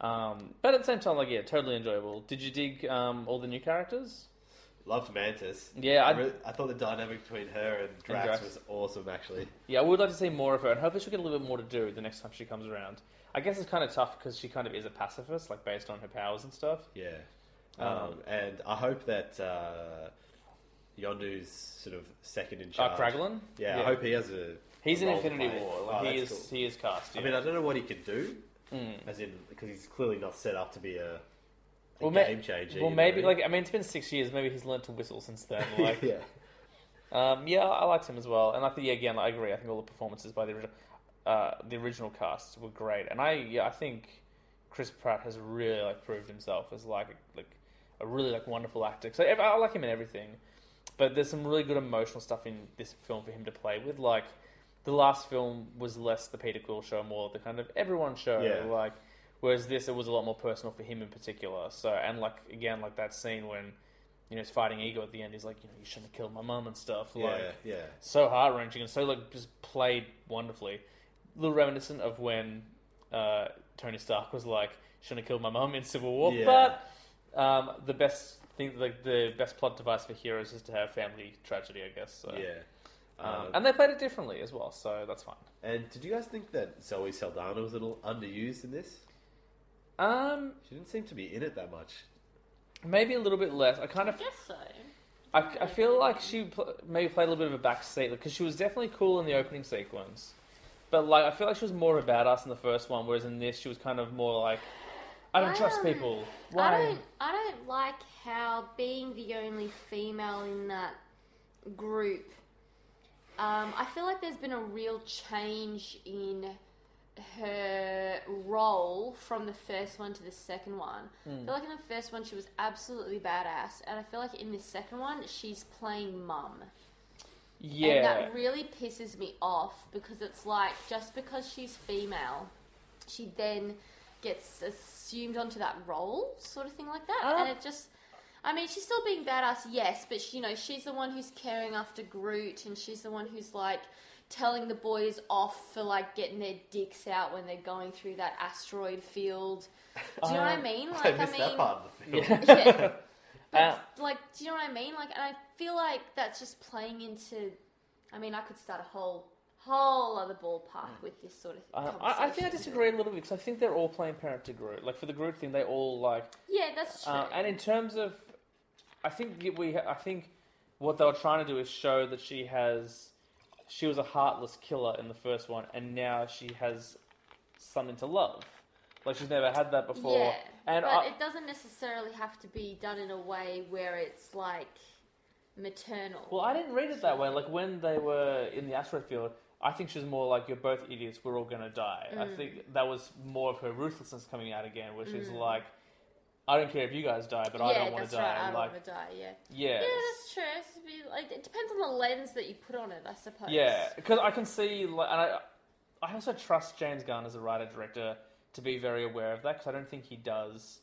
Um, but at the same time, like yeah, totally enjoyable. Did you dig um, all the new characters? Loved Mantis. Yeah, I, I- really, I thought the dynamic between her and Drax, Drax. was awesome. Actually, Yeah, I would like to see more of her, and hopefully she'll get a little bit more to do the next time she comes around. I guess it's kind of tough because she kind of is a pacifist, like based on her powers and stuff. yeah. Um, Um, and I hope that uh, Yondu's sort of second in Uh, charge. Kraglin? Yeah, Yeah. I hope he has a. He's in Infinity. War. Oh, Like, he is cool. he is cast. I mean, I don't know what he can do, Mm. as in because he's clearly not set up to be a Well, game changer. Well, you maybe know? like I mean, it's been six years. Maybe he's learned to whistle since then. Like, yeah, um, yeah, I liked him as well. And I think yeah, again, I agree. I think all the performances by the original, uh, the original cast were great. And I yeah, I think Chris Pratt has really like proved himself as like like a really like wonderful actor. So I I like him in everything, but there's some really good emotional stuff in this film for him to play with. Like the last film was less the Peter Quill show, more the kind of everyone show. Yeah. Like whereas this, it was a lot more personal for him in particular. So and like again, like that scene when. You know, he's fighting ego at the end. He's like, you know, you shouldn't have killed my mum and stuff. yeah, Like, yeah. so heart wrenching and so like just played wonderfully. A little reminiscent of when uh, Tony Stark was like, "Shouldn't have killed my mum" in Civil War. Yeah. But um, the best thing, like the best plot device for heroes, is to have family tragedy, I guess. So. yeah. Um, Um, and they played it differently as well, so that's fine. And did you guys think that Zoe Saldana was a little underused in this? Um, She didn't seem to be in it that much. maybe a little bit less. I kind I of, guess so. I, I feel like she pl- maybe played a little bit of a backseat because she was definitely cool in the opening sequence, but like I feel like she was more of a badass in the first one, whereas in this she was kind of more like, I don't I trust don't- people. I Why? don't. I don't like how being the only female in that group. Um, I feel like there's been a real change in her role from the first one to the second one. Hmm. I feel like in the first one she was absolutely badass, and I feel like in this second one she's playing mum. And Yeah. that really pisses me off because it's like just because she's female, she then gets assumed onto that role, sort of thing like that. Uh, and it just, I mean, she's still being badass, yes, but she, you know, she's the one who's caring after Groot, and she's the one who's like telling the boys off for like getting their dicks out when they're going through that asteroid field. Do you know what I Um, mean? I Like, I, missed mean, that part of the film. Yeah. yeah. But Uh, like, do you know what I mean? Like, and I feel like that's just playing into. I mean, I could start a whole whole other ballpark with this sort of. Uh, I, I think I disagree a little bit because I think they're all playing parent to Groot. Like for the Groot thing, they all like. Yeah, that's true. Uh, and in terms of, I think we, I think what they were trying to do is show that she has, she was a heartless killer in the first one, and now she has something to love. Like she's never had that before. yeah, and but I, it doesn't necessarily have to be done in a way where it's like maternal. well, I didn't read it that way. Like when they were in the asteroid field, I think she was more like, "You're both idiots. We're all gonna die." I Mm. think that was more of her ruthlessness coming out again, where she's like, "I don't care if you guys die, but yeah, I don't want to die." right. I don't like, want to die. Yeah. yeah, Yeah, that's true. It's be- like, it depends on the lens that you put on it, I suppose. Yeah, because I can see, like, and I, I also trust James Gunn as a writer director to be very aware of that because I don't think he does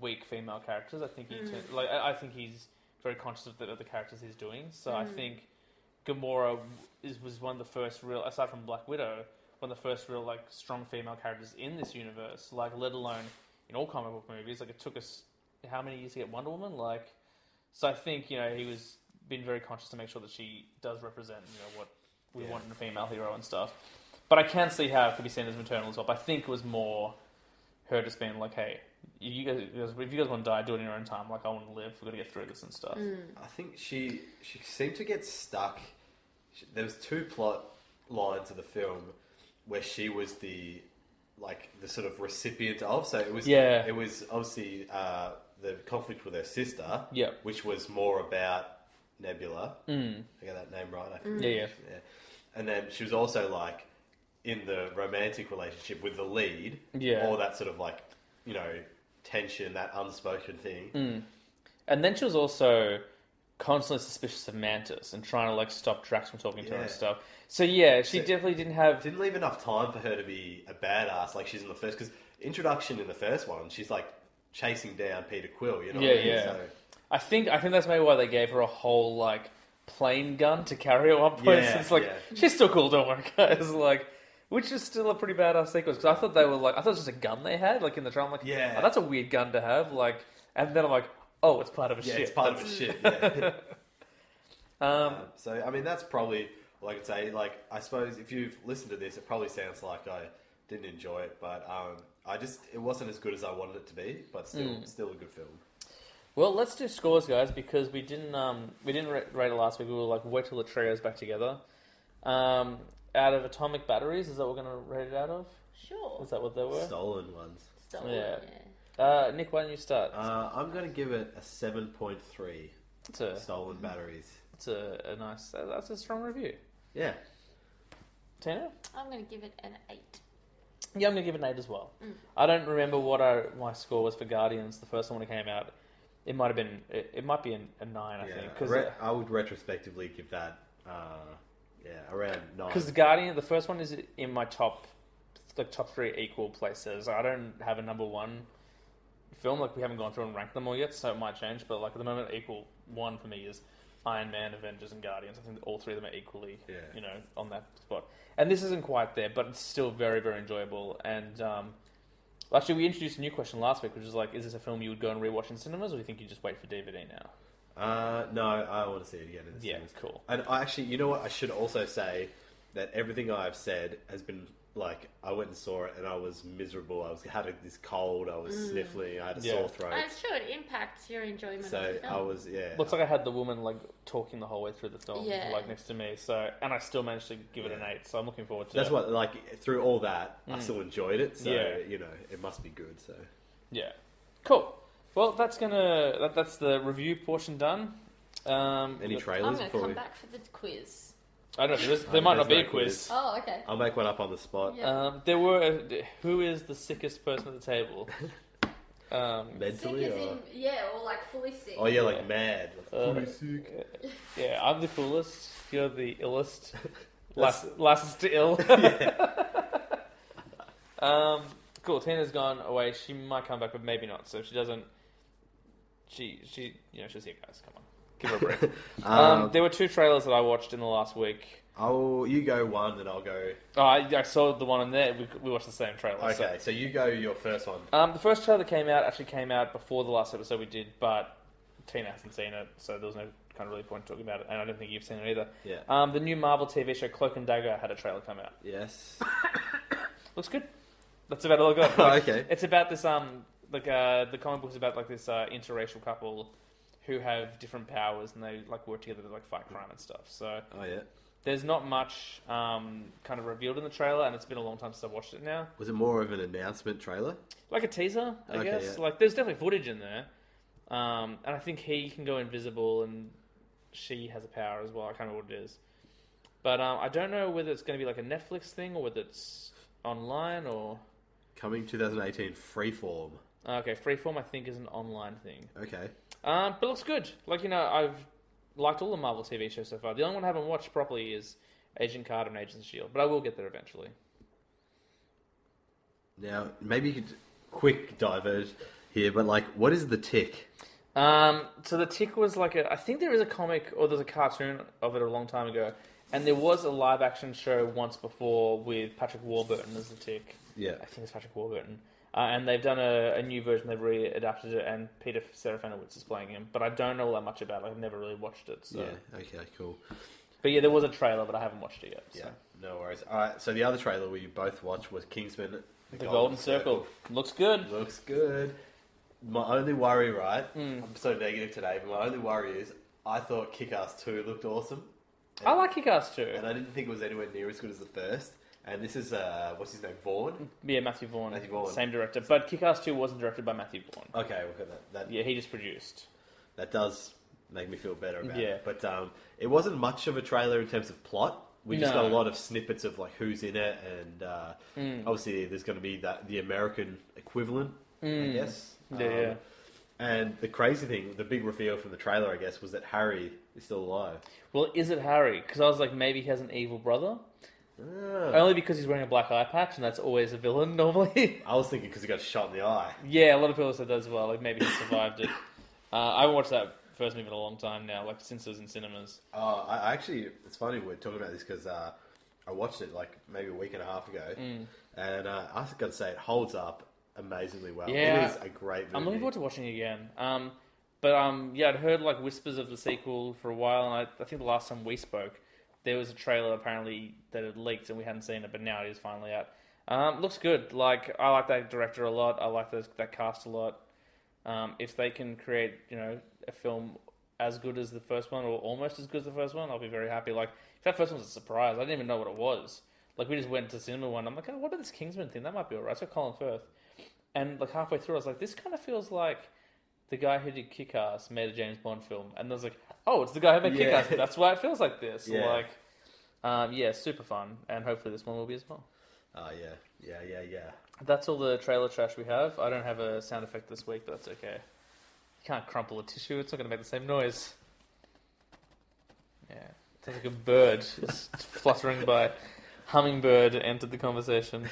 weak female characters. I think he, Mm. like, I I think he's very conscious of the, of the characters he's doing. So I Mm. think Gamora is was one of the first real, aside from Black Widow, one of the first real like strong female characters in this universe. Like, let alone in all comic book movies. Like, it took us how many years to get Wonder Woman? Like, so I think you know he was been very conscious to make sure that she does represent you know what we Yeah. in a female hero and stuff. But I can see how it could be seen as maternal as well. But I think it was more her just being like, "Hey, you guys, if you guys want to die, do it in your own time. Like I want to live. We've got to get through this and stuff." Mm. I think she she seemed to get stuck. She, there was two plot lines of the film where she was the like the sort of recipient of. So it was Yeah. it was obviously uh, the conflict with her sister. Yep. which was more about Nebula. Mm. I got that name right. I Yeah, yeah. yeah. And then she was also like in the romantic relationship with the lead. Yeah. All that sort of like you know tension, that unspoken thing. Mm. And then she was also constantly suspicious of Mantis and trying to like stop Drax from talking to her and stuff. So yeah, she So- definitely didn't have. didn't leave enough time for her to be a badass like she's in the first because introduction in the first one she's like chasing down Peter Quill you know Yeah, what I mean? yeah. So, I think I think that's maybe why they gave her a whole like plane gun to carry at one point. Yeah, it's like yeah. she's still cool, don't worry, guys. Like, which is still a pretty badass sequence because I thought they were like I thought it was just a gun they had like in the trailer. I'm like, Yeah. oh, that's a weird gun to have. Like, and then I'm like, oh, it's part of a yeah ship. it's part of a shit yeah. Um, Um, so I mean that's probably all I could say like I suppose if you've listened to this it probably sounds like I didn't enjoy it but um, I just it wasn't as good as I wanted it to be but still Mm. still a good film Well, let's do scores, guys, because we didn't um, we didn't rate it last week. We were like, wait till the trio's back together. Um, out of atomic batteries, is that what we're going to rate it out of? Sure. Is that what they were? stolen ones Stolen. Yeah. yeah. Uh, Nick, why don't you start? uh, I'm gonna give it a 7.3 it's a stolen batteries it's a, a nice that's a strong review. Yeah Tina? I'm going to give it an eight. Yeah, I'm gonna give it an eight as well. Mm. I don't remember what I, my score was for Guardians the first one when it came out. It might have been it, it might be a, a nine, I yeah think, because Re- I would retrospectively give that uh, yeah around nine Because the Guardian, the first one is in my top, like top three equal places. I don't have a number one film. Like we haven't gone through and ranked them all yet, so it might change. But like at the moment, equal one for me is Iron Man, Avengers, and Guardians. I think all three of them are equally, Yeah. you know, on that spot. And this isn't quite there, but it's still very, very enjoyable. And um, actually, we introduced a new question last week, which is like, is this a film you would go and rewatch in cinemas, or do you think you just wait for DVD now? Uh, no, I want to see it again in the Yeah, cinemas. cool. And I actually, you know what? I should also say that everything I've said has been like I went and saw it and I was miserable. I was had a, this cold. I was sniffling. I had a Yeah. sore throat. I'm sure it impacts your enjoyment So of the film. I was yeah. Looks like I had the woman like talking the whole way through the film, Yeah. like next to me. So, and I still managed to give it an eight. So I'm looking forward to. That's it. what like through all that I Mm. still enjoyed it. So Yeah. you know it must be good. So Yeah, cool. Well, that's gonna that, that's the review portion done. Um, any we got- I'm trailers going to before come we? back for the quiz. I don't know. There's, there might not there's be a quiz. quiz. Oh, okay. I'll make one up on the spot. Yeah. Um, there were. Who is the sickest person at the table? Um, Mentally sick as or in, yeah, or like fully sick. oh yeah, like Yeah. mad. uh, "Fully sick. yeah, I'm the coolest. You're the illest. Last, last to ill. um, cool. Tina's gone away. She might come back, but maybe not. So if she doesn't, she she you know she's here, guys. Come on, give her a break. um, there were two trailers that I watched in the last week. I'll you go one and I'll go. Oh, I, I saw the one in there. We, we watched the same trailer. so- Okay, so you go your first one. Um, the first trailer that came out actually came out before the last episode we did, but Tina hasn't seen it, so there was no kind of really point talking about it, and I don't think you've seen it either. Yeah. Um, the new Marvel TV show Cloak and Dagger had a trailer come out. Yes. Looks good. That's about all I got. Like, okay. It's about this um like uh the comic book is about like this uh, interracial couple who have different powers and they like work together to like fight crime and stuff. So Oh yeah. there's not much um kind of revealed in the trailer, and it's been a long time since I've watched it now. Was it more of an announcement trailer? like a teaser, I Okay, guess. yeah. Like there's definitely footage in there, um, and I think he can go invisible, and she has a power as well. I can't remember what it is, but um, I don't know whether it's going to be like a Netflix thing or whether it's online or Coming 2018, Freeform. okay, Freeform. I think is an online thing, Okay. Um, but it looks good. Like you know, I've liked all the Marvel TV shows so far. The only one I haven't watched properly is Agent Carter and Agents Shield, but I will get there eventually. Now maybe you could quick diverge here, but like, what is the tick? Um, so the Tick was like a. I think there is a comic or there's a cartoon of it a long time ago, and there was a live action show once before with Patrick Warburton as the Tick. Yeah. I think it's Patrick Warburton, uh, and they've done a, a new version. They've readapted it, and Peter Serafinowicz is playing him. But I don't know that much about it. I've never really watched it. So. Yeah. Okay. Cool. But yeah, there was a trailer, but I haven't watched it yet. So. Yeah, no worries. All right, so the other trailer we both watched was Kingsman: The, Golden, Circle. looks good. Looks good. My only worry, right? Hmm. I'm so negative today, but my only worry is I thought Kick-Ass 2 looked awesome. I like Kick-Ass Two, And I didn't think it was anywhere near as good as the first. And this is, uh, what's his name, Vaughn? Yeah, Matthew Vaughn, Matthew Vaughn. same director, but Kick-Ass Two wasn't directed by Matthew Vaughn. Okay, look at that. That, Yeah, he just produced. that does make me feel better about Yeah. it. But um, it wasn't much of a trailer in terms of plot. We just No. got a lot of snippets of like who's in it, and uh, Hmm. obviously there's going to be that the American equivalent, I guess. Hmm. Yeah, Um, yeah. And the crazy thing, the big reveal from the trailer, I guess, was that Harry is still alive. Well, is it Harry? Because I was like, maybe he has an evil brother. Only because he's wearing a black eye patch, and that's always a villain normally. I was thinking because he got shot in the eye. yeah, a lot of people said that as well. Like maybe he survived it. Uh, I haven't watched that first movie in a long time now, like since it was in cinemas. Oh, I I actually, it's funny we're talking about this because uh, I watched it like maybe a week and a half ago, Mm. and uh, I got to say it holds up amazingly well. Yeah. it is a great movie. I'm looking forward to watching it again. Um, but um, yeah, I'd heard like whispers of the sequel for a while, and I, I think the last time we spoke, there was a trailer apparently that had leaked, and we hadn't seen it, but now it is finally out. Um, looks good. Like I like that director a lot. I like those, that cast a lot. Um, if they can create, you know, a film as good as the first one or almost as good as the first one, I'll be very happy. Like if that first one was a surprise, I didn't even know what it was. Like we just went to cinema one. I'm like, oh, what about this Kingsman thing? That might be alright. So Colin Firth, and like halfway through, I was like, this kind of feels like the guy who did Kick Ass made a James Bond film, and I was like, oh, it's the guy who made Kick Ass. That's why it feels like this. Yeah. Like, um, yeah, super fun, and hopefully this one will be as well. Oh yeah, yeah, yeah, yeah. That's all the trailer trash we have. I don't have a sound effect this week, but that's okay. You can't crumple a tissue; it's not going to make the same noise. Yeah, It sounds like a bird just fluttering by. Hummingbird entered the conversation.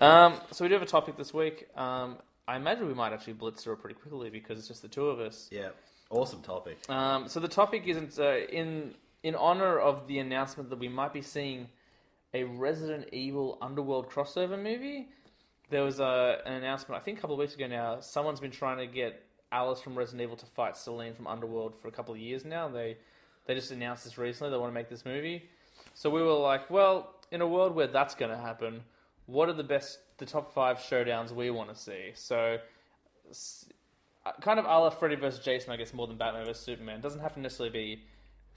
Um, so we do have a topic this week. Um, I imagine we might actually blitz through it pretty quickly because it's just the two of us. Yeah, awesome topic. Um, so the topic isn't uh, in in honor of the announcement that we might be seeing a Resident Evil Underworld crossover movie. There was uh, an announcement, I think, a couple of weeks ago now. Someone's been trying to get Alice from Resident Evil to fight Selene from Underworld for a couple of years now. They they just announced this recently. They want to make this movie. So we were like, well, in a world where that's going to happen, what are the best, the top five showdowns we want to see? So s- uh, kind of a la Freddy vs. Jason, I guess, more than Batman vs. Superman. Doesn't have to necessarily be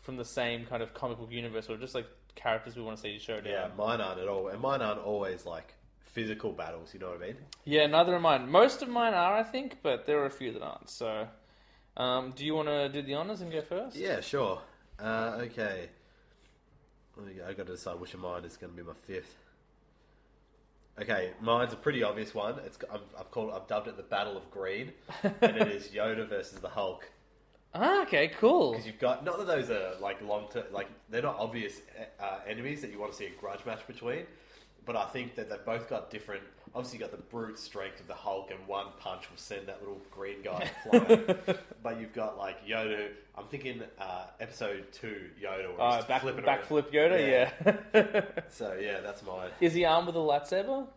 from the same kind of comic book universe, or just like characters we want to see showdown. Yeah, mine aren't at all, and mine aren't always like physical battles. You know what I mean? Yeah, neither are mine. Most of mine are, I think, but there are a few that aren't. So, um, do you want to do the honors and go first? Yeah, sure. Uh, okay. I got to decide which of mine is going to be my fifth. Okay, mine's a pretty obvious one. It's I've, I've called I've dubbed it the Battle of Green, and it is Yoda versus the Hulk. Ah, okay, cool. Because you've got not that those are like long term, like they're not obvious uh, enemies that you want to see a grudge match between. But I think that they've both got different. Obviously, you got the brute strength of the Hulk, and one punch will send that little green guy flying. but you've got like Yoda. I'm thinking uh, episode two Yoda. Where Uh, back, flipping backflip Yoda, yeah. So yeah, that's mine. Is he armed with a lightsaber?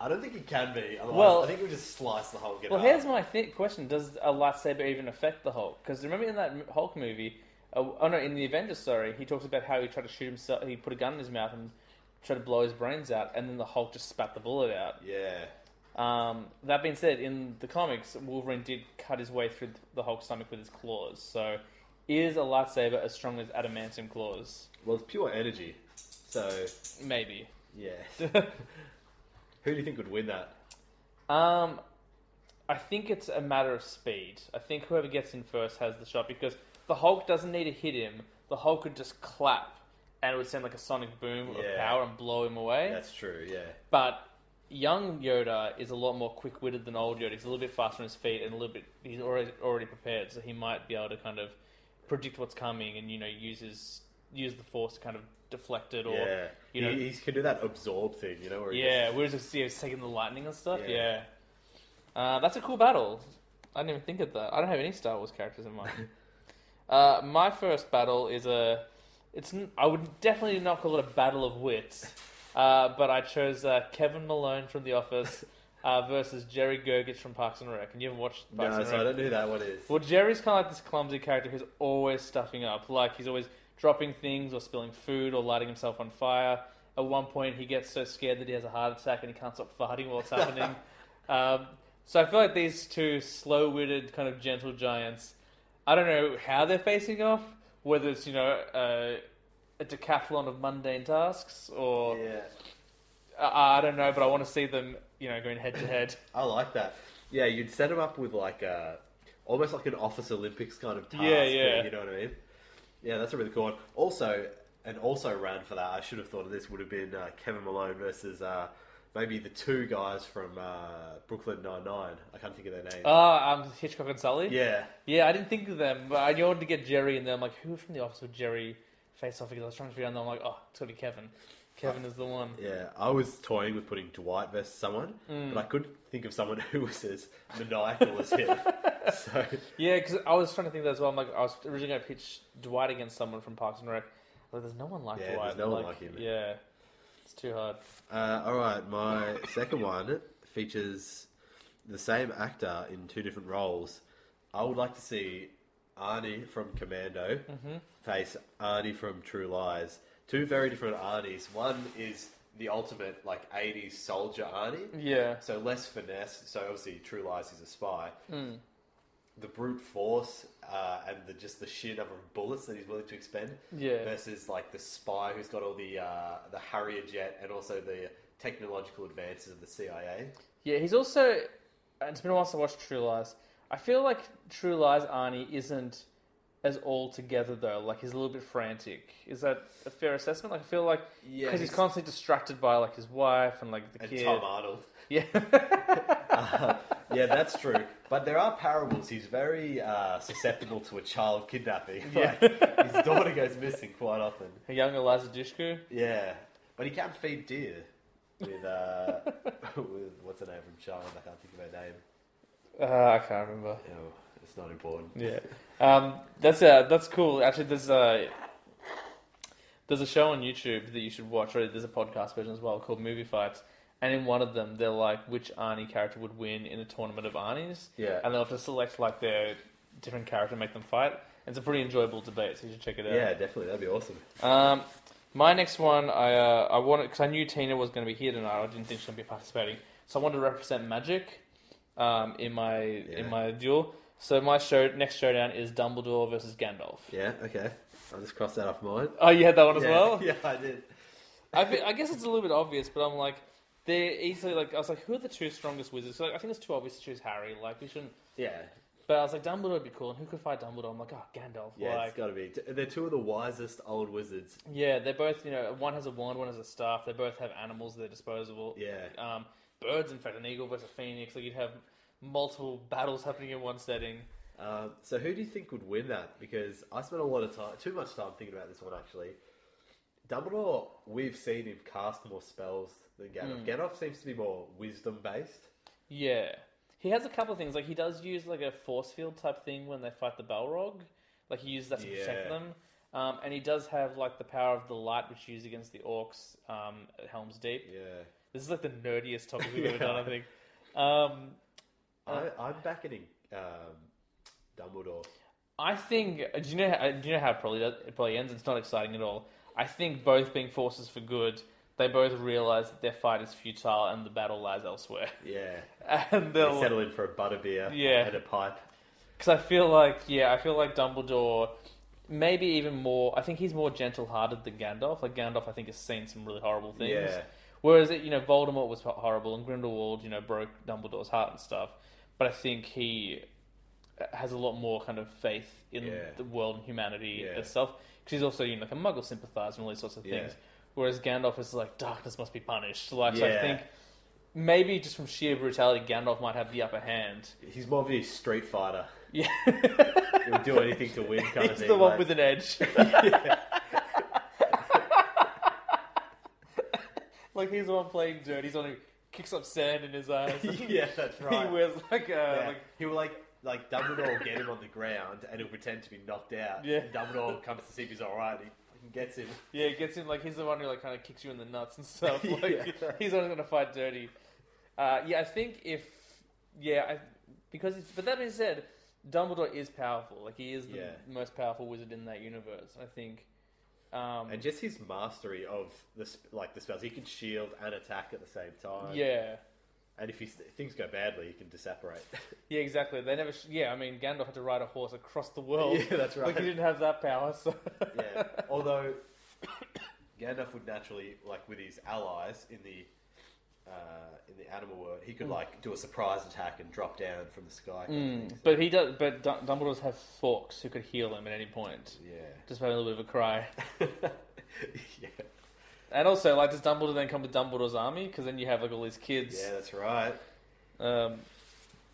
I don't think he can be. Otherwise, Well- I think we just slice the Hulk. Well, here's my th- question: Does a lightsaber even affect the Hulk? Because remember in that Hulk movie, uh, oh no, in the Avengers, sorry, he talks about how he tried to shoot himself. He put a gun in his mouth and tried to blow his brains out, and then the Hulk just spat the bullet out. Yeah. Um, that being said, in the comics, Wolverine did cut his way through the Hulk's stomach with his claws. So, is a lightsaber as strong as adamantium claws? Well, it's pure energy. So Maybe. yeah. Who do you think would win that? Um, I think it's a matter of speed. I think whoever gets in first has the shot because the Hulk doesn't need to hit him. The Hulk could just clap, and it would send like a sonic boom of Yeah. power and blow him away. That's true. Yeah. But young Yoda is a lot more quick-witted than old Yoda. He's a little bit faster on his feet and a little bit. He's already already prepared, so he might be able to kind of predict what's coming and you know use his use the force to kind of deflect it or yeah. you know he, he can do that absorb thing. You know where he yeah, just- whereas yeah, it's taking the lightning and stuff. Yeah. Yeah, Uh, that's a cool battle. I didn't even think of that. I don't have any Star Wars characters in mind. uh, my first battle is a. It's I would definitely not call it a battle of wits, uh, but I chose uh, Kevin Malone from The Office uh, versus Jerry Gergich from Parks and Rec. And you haven't watched Parks No, and so I don't know who that one is. Well, Jerry's kind of like this clumsy character who's always stuffing up. Like he's always dropping things or spilling food or lighting himself on fire. At one point, he gets so scared that he has a heart attack and he can't stop farting while it's happening. um, so I feel like these two slow-witted, kind of gentle giants. I don't know how they're facing off. Whether it's you know uh, a decathlon of mundane tasks or Yeah, I I don't know, but I want to see them you know going head to head. I like that. Yeah, you'd set them up with like a almost like an Office Olympics kind of task. Yeah, thing, yeah. You know what I mean? Yeah, that's a really cool one. Also, and also ran for that. I should have thought of this. Would have been uh, Kevin Malone versus uh, maybe the two guys from uh, Brooklyn Nine Nine. I can't think of their names. Ah, um, Hitchcock and Sully. yeah, Yeah, I didn't think of them, but I wanted to get Jerry in there. I'm like, who from the office would Jerry face off against? I was trying to figure out, and I'm like, oh, it's gotta be Kevin. Kevin is the one. yeah. I was toying with putting Dwight versus someone, Mm. but I couldn't think of someone who was as maniacal as him. So Yeah, because I was trying to think that as well. I'm like, I was originally going to pitch Dwight against someone from Parks and Rec. Like, there's no one like Yeah, Dwight. there's no one like him. Yeah, too hard. Uh, all right, my second one features the same actor in two different roles. I would like to see Arnie from Commando face Arnie from True Lies. Two very different Arnies. One is the ultimate like '80s soldier Arnie, Yeah, so less finesse. So obviously, True Lies is a spy. The brute force uh, and the just the sheer number of bullets that he's willing to expend Yeah. versus like the spy who's got all the uh, the Harrier jet and also the technological advances of the CIA. yeah. He's also. and It's been a while since I watched True Lies. I feel like True Lies Arnie isn't as all together though. Like he's a little bit frantic. Is that a fair assessment? Like I feel like Yeah, because he's he's- constantly distracted by like his wife and like the And kid. Tom Arnold. Yeah. Yeah, that's true. But there are parables. He's very uh, susceptible to a child kidnapping. Like, his daughter goes missing quite often. A young Eliza Dushku. Yeah, but he can't feed deer with uh, with what's her name from Charmed? I can't think of her name. Uh, I can't remember. Oh, it's not important. Yeah, um, that's uh, that's cool. Actually, there's a there's a show on YouTube that you should watch. Or there's a podcast version as well called Movie Fights, and in one of them, they're like which Arnie character would win in a tournament of Arnies. Yeah. and they'll have to select like their different character and make them fight. It's a pretty enjoyable debate, so you should check it out. Yeah, definitely. That'd be awesome. Um, my next one, I uh, I wanted because I knew Tina was going to be here tonight. I didn't think she was going to be participating, so I wanted to represent Magic um, in my Yeah. in my duel. So my show next showdown is Dumbledore versus Gandalf. Yeah. Okay. I'll just cross that off mine. Oh, you had that one as yeah. well. Yeah, I did. I, I guess it's a little bit obvious, but I'm like, they're easily like I was like, who are the two strongest wizards? So, like, I think it's too obvious to choose Harry. Like we shouldn't. Yeah. But I was like, Dumbledore would be cool, and who could fight Dumbledore? I'm like, oh, Gandalf. Yeah, like, it's got to be. They're two of the wisest old wizards. Yeah, they're both, you know, one has a wand, one has a staff. They both have animals that are disposable. Yeah. Um, birds, in fact, an eagle versus a phoenix. Like, you'd have multiple battles happening in one setting. Um, so who do you think would win that? Because I spent a lot of time, too much time thinking about this one actually. Dumbledore, we've seen him cast more spells than Gandalf. Gandalf seems to be more wisdom based. Yeah. He has a couple of things. Like, he does use, like, a force field type thing when they fight the Balrog. Like, he uses that to protect them. Um, and he does have, like, the power of the light, which he used against the orcs um, at Helm's Deep. Yeah, This is, like, the nerdiest topic we've ever done, I think. Um, I, I'm backing um, Dumbledore. I think. uh, Do you know? How, do you know how it probably does, it probably ends? It's not exciting at all. I think both being forces for good, they both realize that their fight is futile and the battle lies elsewhere. Yeah, And they they'll settle in for a butterbeer Yeah. and a pipe. because I feel like yeah, I feel like Dumbledore, maybe even more. I think he's more gentle-hearted than Gandalf. Like Gandalf, I think has seen some really horrible things. Yeah. Whereas you know Voldemort was horrible and Grindelwald, you know, broke Dumbledore's heart and stuff. But I think he has a lot more kind of faith in Yeah. the world and humanity Yeah. itself. Because he's also you know like a Muggle sympathizer and all these sorts of Yeah. things. Whereas Gandalf is like darkness must be punished. Like so I Yeah. think maybe just from sheer brutality, Gandalf might have the upper hand. He's more of a street fighter. Yeah, He'll do anything to win, kind of he's thing. the one like- with an edge. like he's the one playing dirt. He's the one who kicks up sand in his eyes. yeah, that's right. He wears like a Yeah. like he will like like Dumbledore will get him on the ground and he'll pretend to be knocked out. Yeah. And Dumbledore comes to see if he's alright. He fucking gets him. yeah, it gets him like he's the one who like kind of kicks you in the nuts and stuff. Like Yeah. he's only gonna fight dirty. Uh, yeah, I think if yeah, I, because it's, but that being said, Dumbledore is powerful. Like he is the Yeah. most powerful wizard in that universe. I think. Um, And just his mastery of the sp- like the spells, he can shield and attack at the same time. yeah, and if, things go badly, he can disapparate. yeah, exactly. They never. Sh- yeah, I mean, Gandalf had to ride a horse across the world. Yeah, that's right. Like he didn't have that power. So yeah. Although Gandalf would naturally, like with his allies in the uh, in the animal world, he could Mm. like do a surprise attack and drop down from the sky. of. But he does. But Dum- Dumbledore's have Fawkes who could heal him at any point. yeah, Just by a little bit of a cry. yeah, And also, like, does Dumbledore then come with Dumbledore's army? Because then you have like all these kids. yeah, that's right. Um,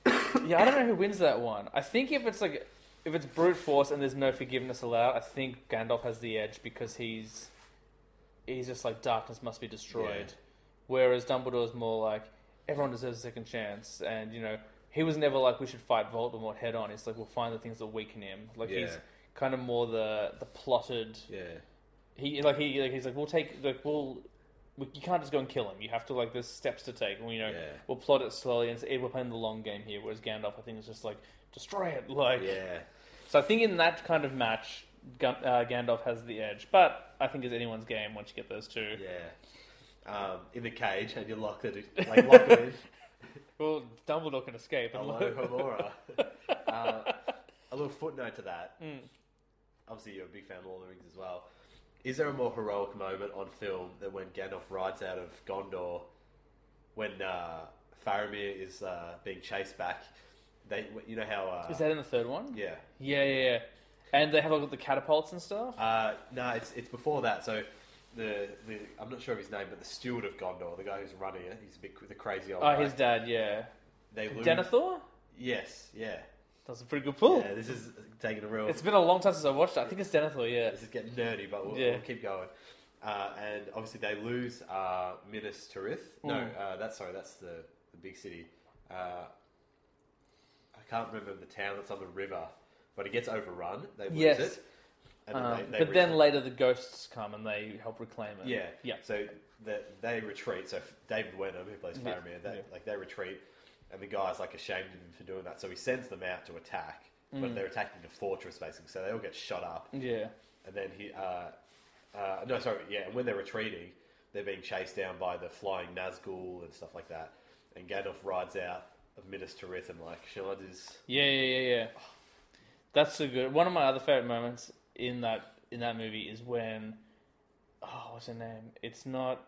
yeah, I don't know who wins that one. I think if it's like if it's brute force and there's no forgiveness allowed, I think Gandalf has the edge because he's he's just like darkness must be destroyed. Yeah. Whereas Dumbledore's more like everyone deserves a second chance, and you know he was never like we should fight Voldemort head on. He's like we'll find the things that weaken him. Like he's kind of more the the plotted. Yeah, He like he like he's like we'll take like we'll. we- You can't just go and kill him. You have to like. There's steps to take. and, You know, Yeah. we'll plot it slowly, and say, we're playing the long game here. Whereas Gandalf, I think, is just like destroy it. Like, yeah, so I think in that kind of match, Gun- uh, Gandalf has the edge. But I think it's anyone's game once you get those two. yeah. Um, in the cage, and you lock it, like lock it in. Well, Dumbledore can escape. and Hello, Homora. uh, a little footnote to that. Mm. Obviously, you're a big fan of Lord of the Rings as well. Is there a more heroic moment on film than when Gandalf rides out of Gondor when uh, Faramir is uh, being chased back? They, you know how? Uh, Is that in the third one? yeah. Yeah, yeah, yeah. And they have like the catapults and stuff. Uh, no, it's it's before that. So the, the I'm not sure of his name, but the steward of Gondor, the guy who's running it, he's a bit the crazy old. Oh, guy. his dad, yeah. They lose. Denethor? Yes, yeah, That's a pretty good pull. yeah. This is taking a real. It's been a long time since I watched it. I think it's Denethor, yeah. This is getting nerdy, but we'll, Yeah. we'll keep going. Uh, and obviously, they lose uh, Minas Tirith. No, Mm. uh, that's sorry, that's the, the big city. Uh, I can't remember the town that's on the river, but it gets overrun. They lose Yes. it. And then Um, they, they but then later the ghosts come and they help reclaim it. yeah, Yeah. So the, they retreat. So David Wenham, who plays Yeah, they, yeah. like they retreat, and the guy's like ashamed of him for doing that. So he sends them out to attack, Mm. but they're attacking a fortress basically. So they all get shot up. Yeah. And then he, uh, uh, no, sorry, yeah. And when they're retreating, they're being chased down by the flying Nazgul and stuff like that. And Gandalf rides out of Minas Tirith and like, just? Yeah, yeah, yeah, yeah. That's so good. One of my other favorite moments in that in that movie is when oh, what's her name? It's not.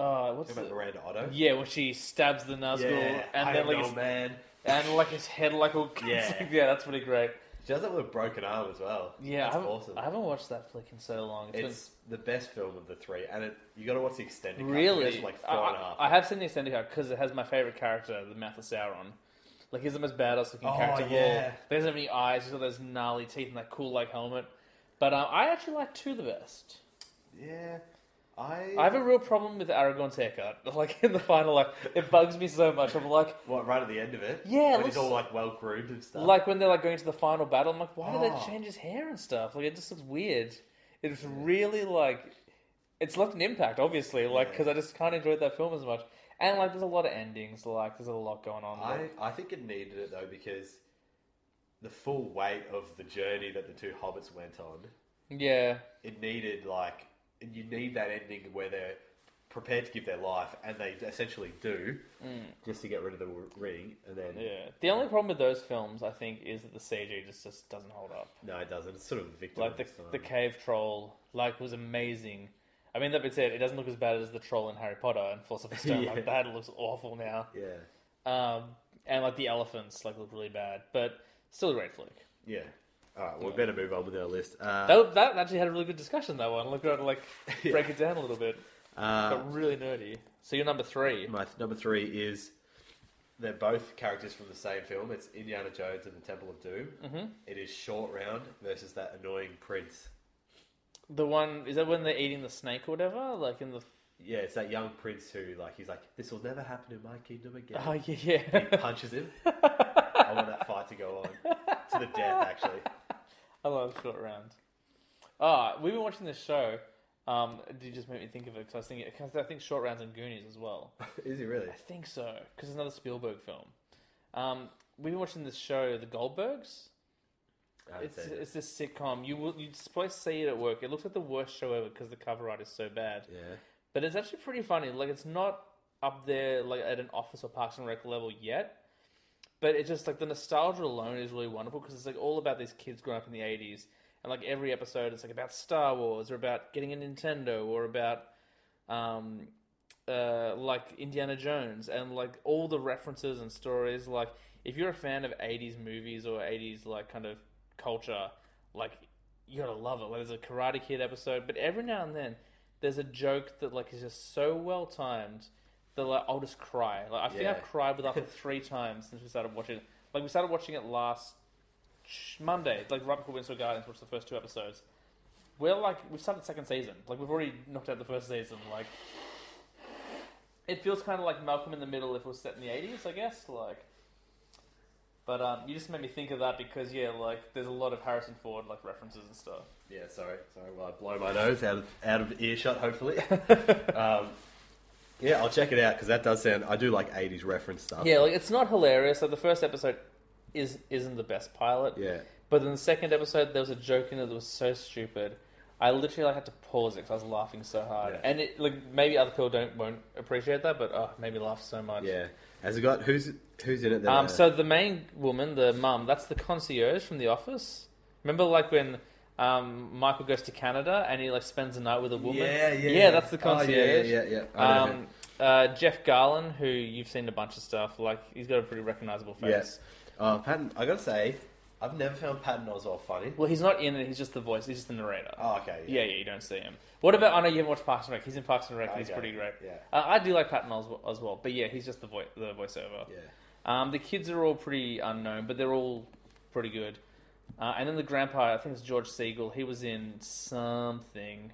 Uh, what's About the, Red Otto. yeah, when she stabs the Nazgul and I then like know, his, man. and like his head like all Yeah. yeah, that's pretty great. She does that with a broken arm as well. Yeah, I that's haven't, awesome. I haven't watched that flick in so long. It's, It's the best film of the three, and it, you got to watch the extended been cut. really It's like I, four and a half. I, I have seen the extended cut because it has my favorite character, the Mouth of Sauron. Like he's the most badass looking Oh, character of all. yeah. He doesn't have any eyes. He's got those gnarly teeth and that cool like helmet. But um, I actually like two the best. yeah, I. I have a real problem with Aragorn's haircut. Like in the final, like it bugs me so much. I'm like, what right at the end of it? Yeah, it when looks- he's all like well groomed and stuff. like when they're like going to the final battle. I'm like, why did Oh. they change his hair and stuff? Like it just looks weird. It's really like it's left an impact, obviously. Like Yeah. because I just can't enjoy that film as much. And like, there's a lot of endings. Like there's a lot going on. I, Like, I think it needed it though because the full weight of the journey that the two hobbits went on, yeah, it needed like you need that ending where they're prepared to give their life, and they essentially do, just to get rid of the ring, and then Mm. yeah. The only problem with those films, I think, is that the CG just just doesn't hold up. no, it doesn't. It's sort of victim. Like the the cave troll, like was amazing. I mean, that being said, it doesn't look as bad as the troll in Harry Potter and Philosopher's Stone. Yeah. Like that looks awful now. yeah, Um, and like the elephants, like look really bad, but still a great flick. yeah. All right, well, we better move on with our list. Uh, That, that actually had a really good discussion. That one. Look at like Yeah. break it down a little bit. uh, Got really nerdy. So you're number three. My th- number three is they're both characters from the same film. It's Indiana Jones and the Temple of Doom. Mm-hmm. is Short Round versus that annoying prince. The one is that when they're eating the snake or whatever? Like in the Yeah, it's that young prince who, like, he's like, "This will never happen in my kingdom again." oh yeah yeah. He yeah. punches him. I want that fight to go on to the death. Actually, I love short rounds. Ah, we've been watching this show. Um, did you just make me think of it? Because I was thinking, cause I think Short Rounds and Goonies as well. Is he really? I think so because it's another Spielberg film. Um, we've been watching this show, The Goldbergs. It's it. it's this sitcom. You will you'd supposed to see it at work. It looks like the worst show ever because the cover art is so bad. Yeah. But it's actually pretty funny. Like it's not up there like at an Office or Parks and Rec level yet. But it's just like the nostalgia alone is really wonderful because it's like all about these kids growing up in the eighties, and like every episode it's like about Star Wars or about getting a Nintendo or about um, uh, like Indiana Jones and like all the references and stories. Like if you're a fan of '80s movies or '80s like kind of culture, like you gotta love it. Like there's a Karate Kid episode, but every now and then there's a joke that like is just so well timed that like I'll just cry. Like I think Yeah. I've cried with it three times since we started watching it. Like we started watching it last sh- Monday, like right before Windsor Gardens, watched the first two episodes. We're like we've started the second season. Like we've already knocked out the first season. Like it feels kind of like Malcolm in the Middle if it was set in the eighties, I guess. Like, but um, you just made me think of that because yeah, like there's a lot of Harrison Ford like references and stuff. Yeah, sorry, sorry. Well, I blow my nose out of out of earshot. Hopefully, um, yeah, I'll check it out because that does sound. I do like '80s reference stuff. Yeah, like it's not hilarious. Like the first episode is isn't the best pilot. yeah, But in the second episode, there was a joke in it that was so stupid. I literally like had to pause it because I was laughing so hard. Yeah. And it, like maybe other people don't won't appreciate that, but oh, made me laugh so much. yeah. Has it got who's who's in it? That, Um, uh, so the main woman, the mum, that's the concierge from The Office. Remember, like when um, Michael goes to Canada and he like spends the night with a woman. yeah, yeah, yeah, that's the Oh, yeah, concierge. yeah, yeah. yeah. Um, uh, Jeff Garlin, who you've seen a bunch of stuff, like he's got a pretty recognizable yeah. face. Uh, Patton, I gotta say, I've never found Patton Oswalt funny. Well, he's not in it; he's just the voice. He's just the narrator. Oh, okay. Yeah, yeah, you don't see him. What about? I know you haven't watched Parks and Rec. He's in Parks and Rec. and He's pretty great. yeah. uh, I do like Patton Oswalt as well, but yeah, he's just the voice, the voiceover. Yeah. Um, the kids are all pretty unknown, but they're all pretty good. Uh, and then the grandpa, I think it's George Segal. He was in something.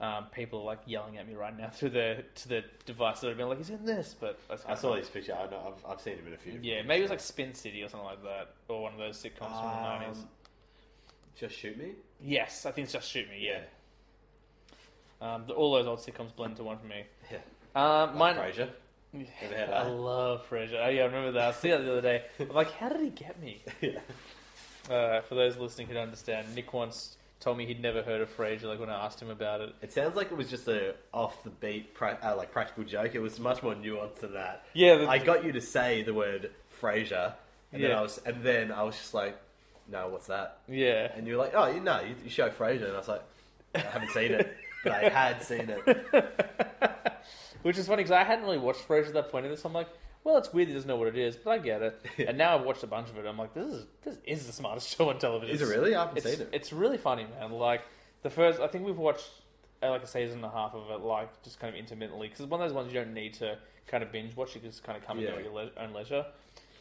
Um, people are like yelling at me right now through the to the device that would have been like, "He's in this," but I saw this picture. I know, I've, I've seen him in a few. Yeah, maybe it was like Spin City or something like that, or one of those sitcoms from the nineties. Um, Just shoot me. Yes, I think it's Just Shoot Me. Yeah, um, the, all those old sitcoms blend into one for me. Yeah. Um, mine, Frasier. Had I that? love Frasier. Oh yeah, I remember that. I see that the other day. I'm like, how did he get me? Yeah. Uh, for those listening who don't understand, Nick once told me he'd never heard of Frasier. Like when I asked him about it. It sounds like it was just a off the beat, pra- uh, like practical joke. It was much more nuanced than that. Yeah, the- I got you to say the word Frasier, and then Yeah. I was, and then I was just like, "No, what's that?" Yeah, And you were like, "Oh, you know, you, you show Frasier," and I was like, "I haven't seen it, but I had seen it." which is funny because I hadn't really watched Frasier at that point either. this, I'm like, well, it's weird he doesn't know what it is, but I get it. And now I've watched a bunch of it. I'm like, this is this is the smartest show on television. Is it really? I haven't it's, seen it. It's really funny, man. Like the first, I think we've watched uh, like a season and a half of it, like just kind of intermittently, because it's one of those ones you don't need to kind of binge watch. You can just kind of come and Yeah. go at your le- own leisure.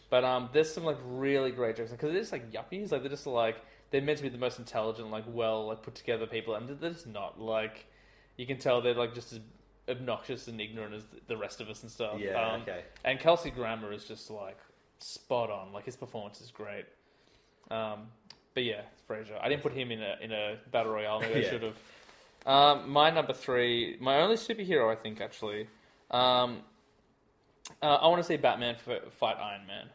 But um, there's some like really great jokes because they're just like yuppies. Like they're just like they're meant to be the most intelligent, like well, like put together people, and they're just not. Like you can tell they're like just as obnoxious and ignorant as the rest of us and stuff. Yeah, Um, okay. And Kelsey Grammer is just like spot on. Like his performance is great. Um, but yeah, it's Frasier. I didn't put him in a in a battle royale. Maybe I should have. Um, my number three, my only superhero, I think actually. Um, uh, I want to see Batman fight Iron Man.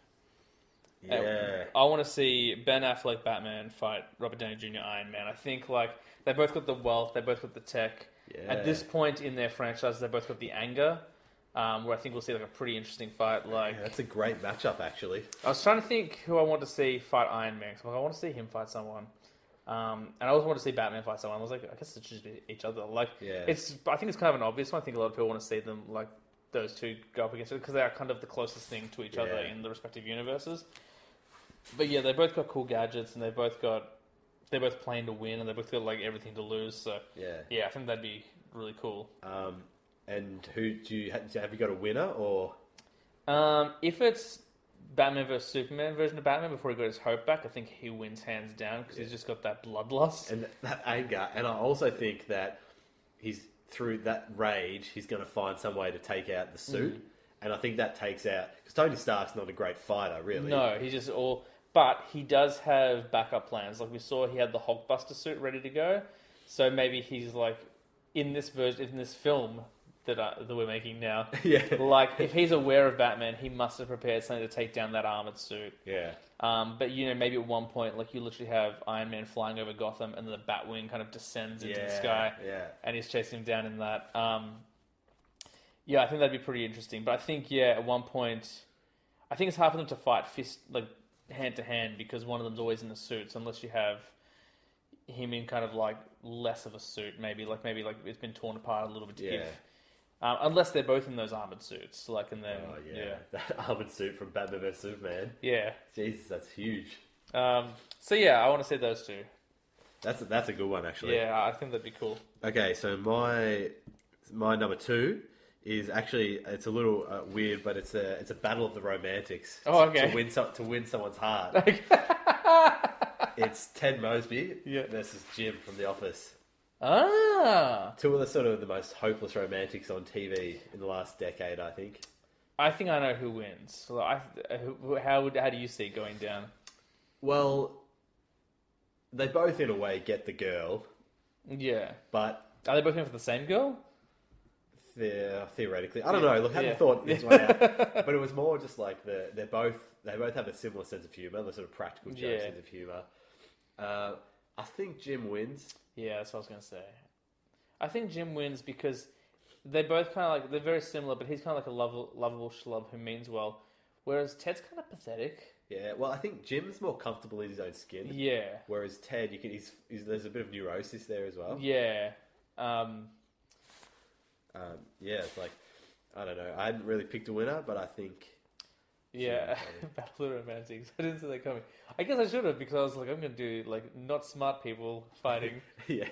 Uh, Yeah. I want to see Ben Affleck Batman fight Robert Downey Jr. Iron Man. I think like they both got the wealth, they both got the tech. Yeah. At this point in their franchise, they both got the anger. Um, where I think we'll see like a pretty interesting fight. Like Yeah, that's a great matchup, actually. I was trying to think who I want to see fight Iron Man. 'cause I'm like, I want to see him fight someone. Um, and I also want to see Batman fight someone. I was like, I guess it should just be each other. Like, Yeah. it's. I think it's kind of an obvious one. I think a lot of people want to see them like those two go up against because they are kind of the closest thing to each other Yeah. in the respective universes. But yeah, they both got cool gadgets and they both got they're both playing to win and they both got like everything to lose. So Yeah. yeah, I think that'd be really cool. Um, and who do you have Have you got a winner or? Um, if it's Batman versus Superman version of Batman before he got his hope back, I think he wins hands down because he's just got that bloodlust. and that anger. And I also think that he's through that rage, he's going to find some way to take out the suit. Mm. And I think that takes out because Tony Stark's not a great fighter, really. No, he's just all. But he does have backup plans. Like we saw, he had the Hulkbuster suit ready to go. So maybe he's like, in this version, in this film that uh, that we're making now, Yeah. like if he's aware of Batman, he must have prepared something to take down that armored suit. Yeah. Um, but you know, maybe at one point, like you literally have Iron Man flying over Gotham, and then the Batwing kind of descends into the Yeah, sky, yeah. and he's chasing him down in that. Um, yeah, I think that'd be pretty interesting. But I think, yeah, at one point, I think it's hard for them to fight fist like hand to hand because one of them's always in the suits, unless you have him in kind of like less of a suit, maybe like maybe like it's been torn apart a little bit to Yeah. give. Um, unless they're both in those armored suits, like in then Oh yeah. yeah, That armored suit from Batman vs Superman. yeah. Jesus, that's huge. Um, so yeah, I want to see those two. That's a, that's a good one actually. Yeah, I think that'd be cool. Okay, so my my number two is actually it's a little uh, weird, but it's a it's a battle of the romantics. Oh, okay. To win some, to win someone's heart. it's Ted Mosby Yeah. versus Jim from The Office. Ah, Two of the sort of the most hopeless romantics on TV in the last decade, I think. I think I know who wins. So I, how would how do you see it going down? Well, they both in a way get the girl, Yeah, but are they both going for the same girl? The- theoretically, I don't know. Look, I hadn't Yeah. thought this one out, but it was more just like the they're both they both have a similar sense of humor, the sort of practical joke Yeah. sense of humor. Uh, I think Jim wins. Yeah, that's what I was going to say. I think Jim wins because they're both kind of like they're very similar, but he's kind of like a lovable, lovable schlub who means well, whereas Ted's kind of pathetic. Yeah, well, I think Jim's more comfortable in his own skin. Yeah, Whereas Ted, you can he's, he's there's a bit of neurosis there as well. yeah. Um, Um, yeah, it's like I don't know. I hadn't really picked a winner, but I think Yeah, Battle of Romantics. I didn't see that coming. I guess I should have because I was like, I'm going to do like not smart people fighting. yeah,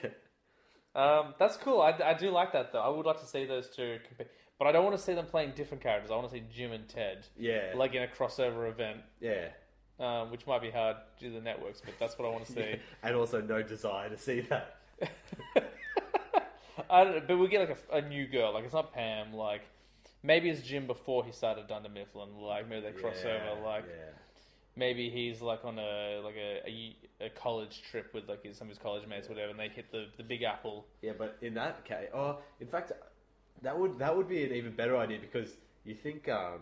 um, that's cool. I, I do like that though. I would like to see those two, compa- but I don't want to see them playing different characters. I want to see Jim and Ted, yeah, like in a crossover event, yeah. um, which might be hard due to the networks, but that's what I want to see. and also no desire to see that. I don't know, but we get like a, a new girl. Like it's not Pam. Like maybe it's Jim before he started Dunder Mifflin. Like maybe they cross Yeah, over. Like yeah. maybe he's like on a like a, a, a college trip with like his, some of his college mates, or whatever, and they hit the, the Big Apple. Yeah, but in that case, oh, in fact, that would that would be an even better idea because you think um,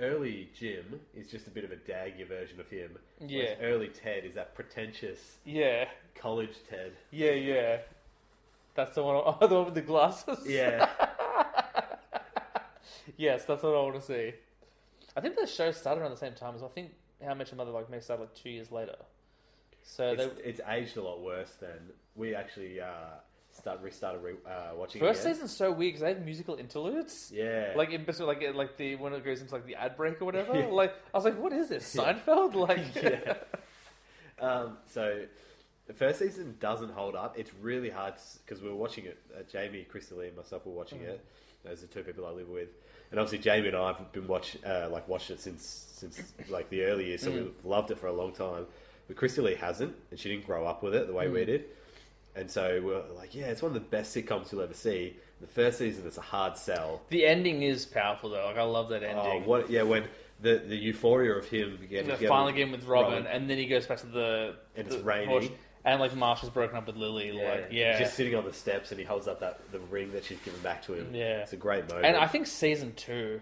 early Jim is just a bit of a daggy version of him. whereas Yeah. early Ted is that pretentious Yeah, college Ted. yeah, yeah. That's the one. Oh, the one with the glasses. Yeah, yes, that's what I want to see. I think the show started around the same time as. I think How Much Your Mother Like Me started like two years later. So they, it's, it's aged a lot worse than we actually uh, start restarted re- uh, watching. first again. season's so weird because they have musical interludes. Yeah, Like in like like the when it goes into like the ad break or whatever. Yeah. Like I was like, what is this Seinfeld? Like yeah. Um, so the first season doesn't hold up. It's really hard because we were watching it. Uh, Jamie, Crystal Lee, and myself were watching it. Those are the two people I live with, and obviously Jamie and I have been watch uh, like watched it since since like the early years. So we've loved it for a long time. But Crystal Lee hasn't, and she didn't grow up with it the way we did. And so we're like, yeah, it's one of the best sitcoms you'll ever see. The first season, it's a hard sell. the ending is powerful though. Like I love that Oh, ending. what? Yeah, when the the euphoria of him getting the final with game with Robin, Robin. and then he goes back to the And it's raining. And like Marshall's broken up with Lily. Like yeah, Just sitting on the steps and he holds up that the ring that she's given back to him. Yeah. It's a great moment. and I think season two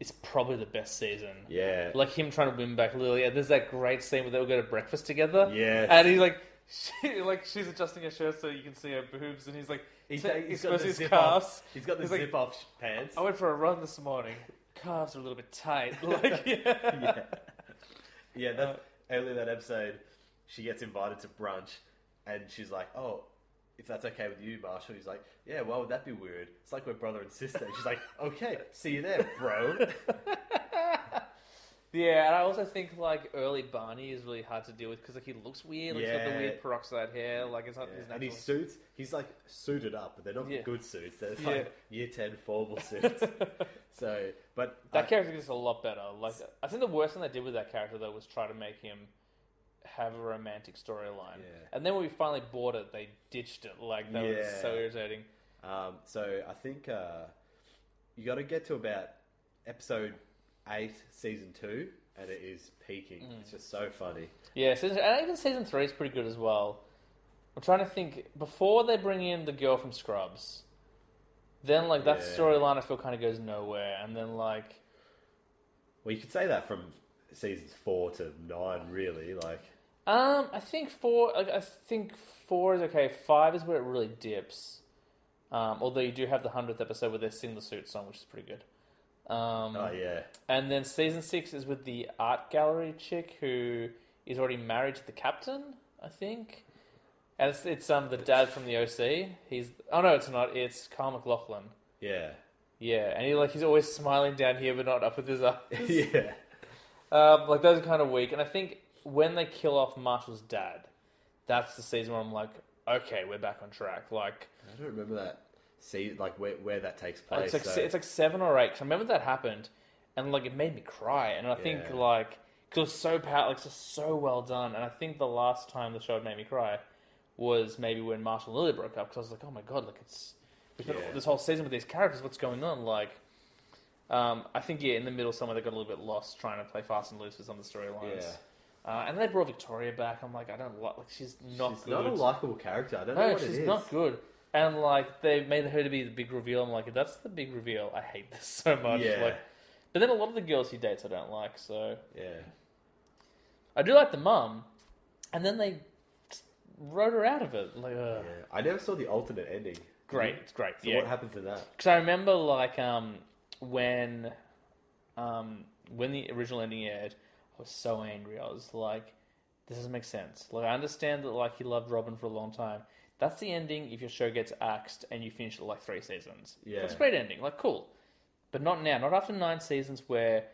is probably the best season. Yeah. like him trying to win back Lily. And there's that great scene where they'll go to breakfast together. Yes. and he's like. She, like she's adjusting her shirt so you can see her boobs, and he's like, he's, ta- he's got the his zip calves. off. He's got the He's like, zip off pants. I went for a run this morning. Calves are a little bit tight. Like, yeah. yeah. Yeah, that's uh, earlier that episode she gets invited to brunch and she's like, Oh, if that's okay with you, Marshall, he's like, Yeah, why would that be weird? It's like we're brother and sister. And she's like, Okay, see you there, bro. Yeah, and I also think like early Barney is really hard to deal with because like he looks weird. Like, He's got the Yeah. weird peroxide hair. Like it's not Yeah, his and natural. his suits, he's like suited up, but they're not Yeah. good suits. They're Yeah. like year 10 formal suits. so, but that I- character gets a lot better. Like I think the worst thing they did with that character though was try to make him have a romantic storyline. Yeah. And then when we finally bought it, they ditched it. Like that was Yeah. so irritating. Um, so I think uh, you got to get to about episode eight, season two, and it is peaking. Mm. It's just so funny. Yeah, season, and even season three is pretty good as well. I'm trying to think before they bring in the girl from Scrubs. then like that Yeah. storyline I feel kind of goes nowhere, and then like Well, you could say that from seasons four to nine, really. Like, um, I think four. Like, I think four is okay. Five is where it really dips. Um, although you do have the hundredth episode where they sing the suit song, which is pretty good. Um, oh yeah, And then season six is with the art gallery chick who is already married to the captain, I think. And it's, it's um the dad from the OC. He's oh no, it's not. It's Kyle MacLachlan. yeah, Yeah, and he like he's always smiling down here, but not up with his eyes. yeah. um, like those are kind of weak. And I think when they kill off Marshall's dad, that's the season where I'm like, okay, we're back on track. Like I don't remember that. See, like where where that takes place. it's like so- it's like seven or eight. 'cause I remember that happened, and like it made me cry. And I think Yeah. like because it was so power, like just so well done. And I think the last time the show had made me cry was maybe when Marshall and Lily broke up because I was like, oh my god, like it's Yeah. this whole season with these characters. What's going on? Like, um, I think yeah, in the middle somewhere they got a little bit lost trying to play fast and loose with some of the storylines. Yeah. Uh, and then they brought Victoria back. I'm like, I don't like. Like she's not she's good. not a likable character. I don't know No, what she's it is. not good. And like they made her to be the big reveal. I'm like, if that's the big reveal, I hate this so much. Yeah. Like, but then a lot of the girls he dates I don't like. So Yeah, I do like the mum, and then they wrote her out of it. Like, yeah. I never saw the alternate ending. great, it's great. So yeah, what happens in that? because I remember like um when um when the original ending aired, was so angry. I was like, this doesn't make sense. Like I understand that like he loved Robin for a long time. That's the ending if your show gets axed and you finish it like three seasons. Yeah. That's a great ending. Like cool. But not now, not after nine seasons where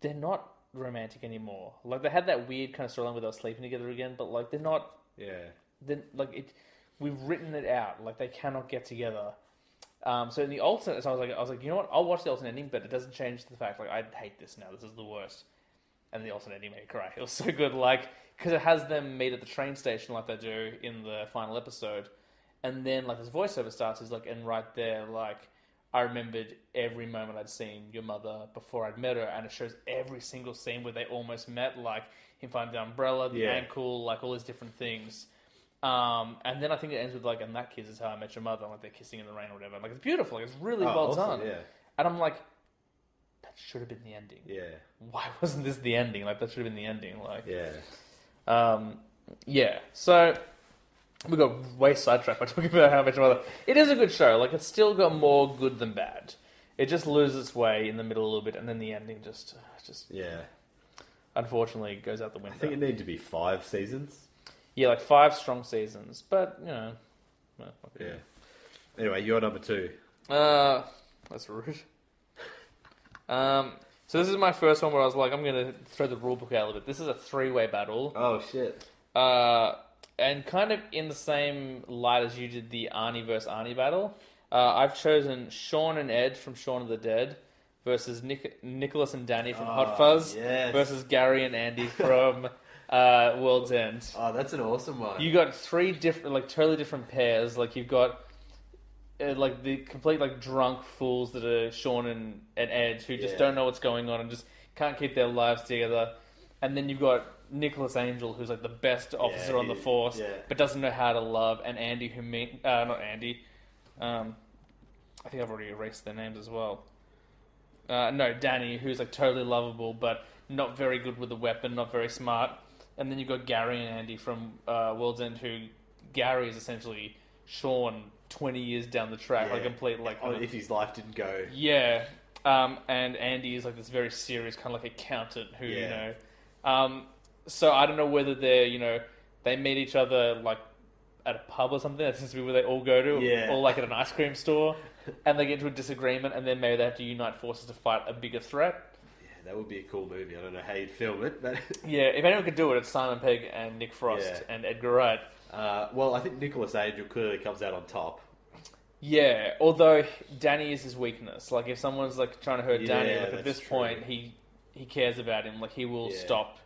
they're not romantic anymore. Like they had that weird kind of storyline where they were sleeping together again, but like they're not Yeah, then like it, we've written it out. Like they cannot get together. Um, so in the alternate, so I was like, I was like, you know what? I'll watch the alternate ending, but it doesn't change the fact like I hate this now. This is the worst. And the alternate ending made me cry. It was so good, like because it has them meet at the train station like they do in the final episode, and then like this voiceover starts is like, and right there, like I remembered every moment I'd seen your mother before I'd met her, and it shows every single scene where they almost met, like him finding the umbrella, the Yeah. ankle, like all these different things. Um, and then I think it ends with like, and that kiss is how I met your mother, like they're kissing in the rain or whatever. Like it's beautiful, like, it's really Oh, well awesome, done. Yeah, And I'm like, should have been the ending. yeah, Why wasn't this the ending? Like that should have been the ending. Like, yeah. um, yeah. So we got way sidetracked by talking about how much mother. It is a good show. Like it's still got more good than bad. It just loses its way in the middle a little bit, and then the ending just, just Yeah. unfortunately goes out the window. I think it needed to be five seasons. Yeah, like five strong seasons, but you know, well, Yeah. Anyway, you're number two. Uh, that's rude. Um, so this is my first one where I was like, I'm gonna throw the rule book out a little bit. This is a three-way battle. Oh shit. Uh, and kind of in the same light as you did the Arnie versus Arnie battle, uh, I've chosen Shaun and Ed from Shaun of the Dead versus Nick- Nicholas and Danny from Hot Oh, Fuzz yes. versus Gary and Andy from uh, World's End. Oh, that's an awesome one. You got three different, like totally different pairs. Like you've got uh, like the complete like drunk fools that are Shaun and, and Ed who just Yeah. don't know what's going on and just can't keep their lives together. And then you've got Nicholas Angel, who's like the best officer on the he- force, yeah. but doesn't know how to love. And Andy, who mean uh, not Andy, um, I think I've already erased their names as well. Uh, no, Danny, who's like totally lovable, but not very good with the weapon, not very smart. And then you've got Gary and Andy from uh, World's End, who Gary is essentially Shaun twenty years down the track, like Yeah. complete like Oh, if his life didn't go. yeah. Um, and Andy is like this very serious kind of like accountant who you Yeah. know. Um, so I don't know whether they're you know they meet each other like at a pub or something. That seems to be where they all go to, Yeah. or like at an ice cream store, and they get into a disagreement, and then maybe they have to unite forces to fight a bigger threat. Yeah, that would be a cool movie. I don't know how you'd film it, but Yeah, if anyone could do it, it's Simon Pegg and Nick Frost Yeah. and Edgar Wright. Uh, well, I think Nicholas Angel clearly comes out on top. Yeah, although Danny is his weakness. Like if someone's like trying to hurt Danny, like at that's this point he he cares about him. Like he will Yeah. stop.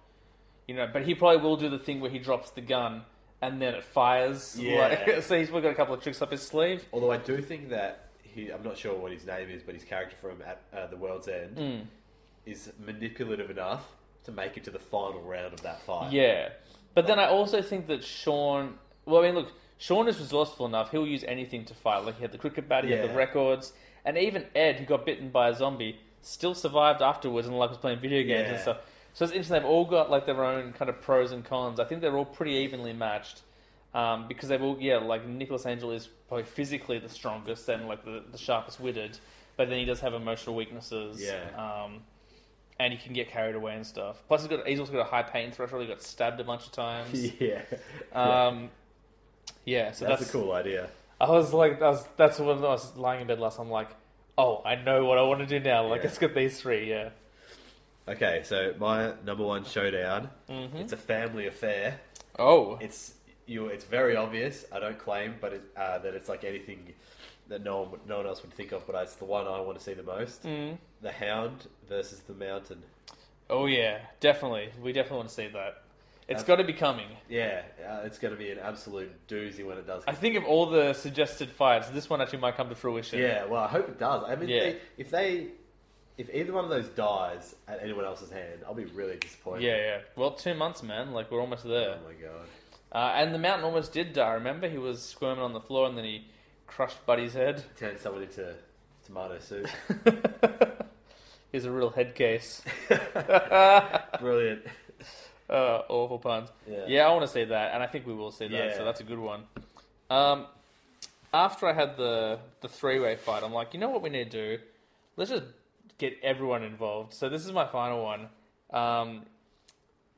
You know, but he probably will do the thing where he drops the gun and then it fires. Yeah. Like, so he's probably got a couple of tricks up his sleeve. Although I do think that he, I'm not sure what his name is, but his character from at uh, the World's End Mm. is manipulative enough to make it to the final round of that fight. Yeah, but then I also think that Shaun. Well, I mean, look, Shaun is resourceful enough; he'll use anything to fight. Like he had the cricket bat, he had Yeah. the records, and even Ed, who got bitten by a zombie, still survived afterwards and like was playing video games and Yeah. stuff. So it's interesting. They've all got like their own kind of pros and cons. I think they're all pretty evenly matched um, because they've all yeah like Nicholas Angel is probably physically the strongest and like the, the sharpest witted, but then he does have emotional weaknesses. Yeah. Um, and he can get carried away and stuff. Plus, he's got he's also got a high pain threshold. He got stabbed a bunch of times. yeah, Um, yeah, so that's, that's, a cool idea. I was like, I was, that's when I was lying in bed last. I'm like, oh, I know what I want to do now. Like, Yeah. let's get these three. Yeah. Okay, so my number one showdown. Mm-hmm. It's a family affair. Oh, It's you. It's very obvious. I don't claim, but it, uh, that it's like anything that no one would- no one else would think of. But it's the one I want to see the most. Mm. The Hound versus the Mountain. oh yeah, definitely. We definitely want to see that. It's got to be coming. Yeah, uh, it's going to be an absolute doozy when it does. I think of all the suggested fights, this one actually might come to fruition. Yeah, well, I hope it does. I mean, Yeah. they, if they, if either one of those dies at anyone else's hand, I'll be really disappointed. Yeah, yeah. Well, two months, man. Like we're almost there. Oh my god. Uh, and the mountain almost did die. Remember, he was squirming on the floor, and then he crushed Buddy's head. Turned someone into tomato soup. He's a real head case. Brilliant. Uh, awful puns. Yeah. Yeah, I want to see that, and I think we will see that. Yeah. So that's a good one. Um, after I had the the three way fight, I'm like, you know what we need to do? Let's just get everyone involved. So this is my final one. Um,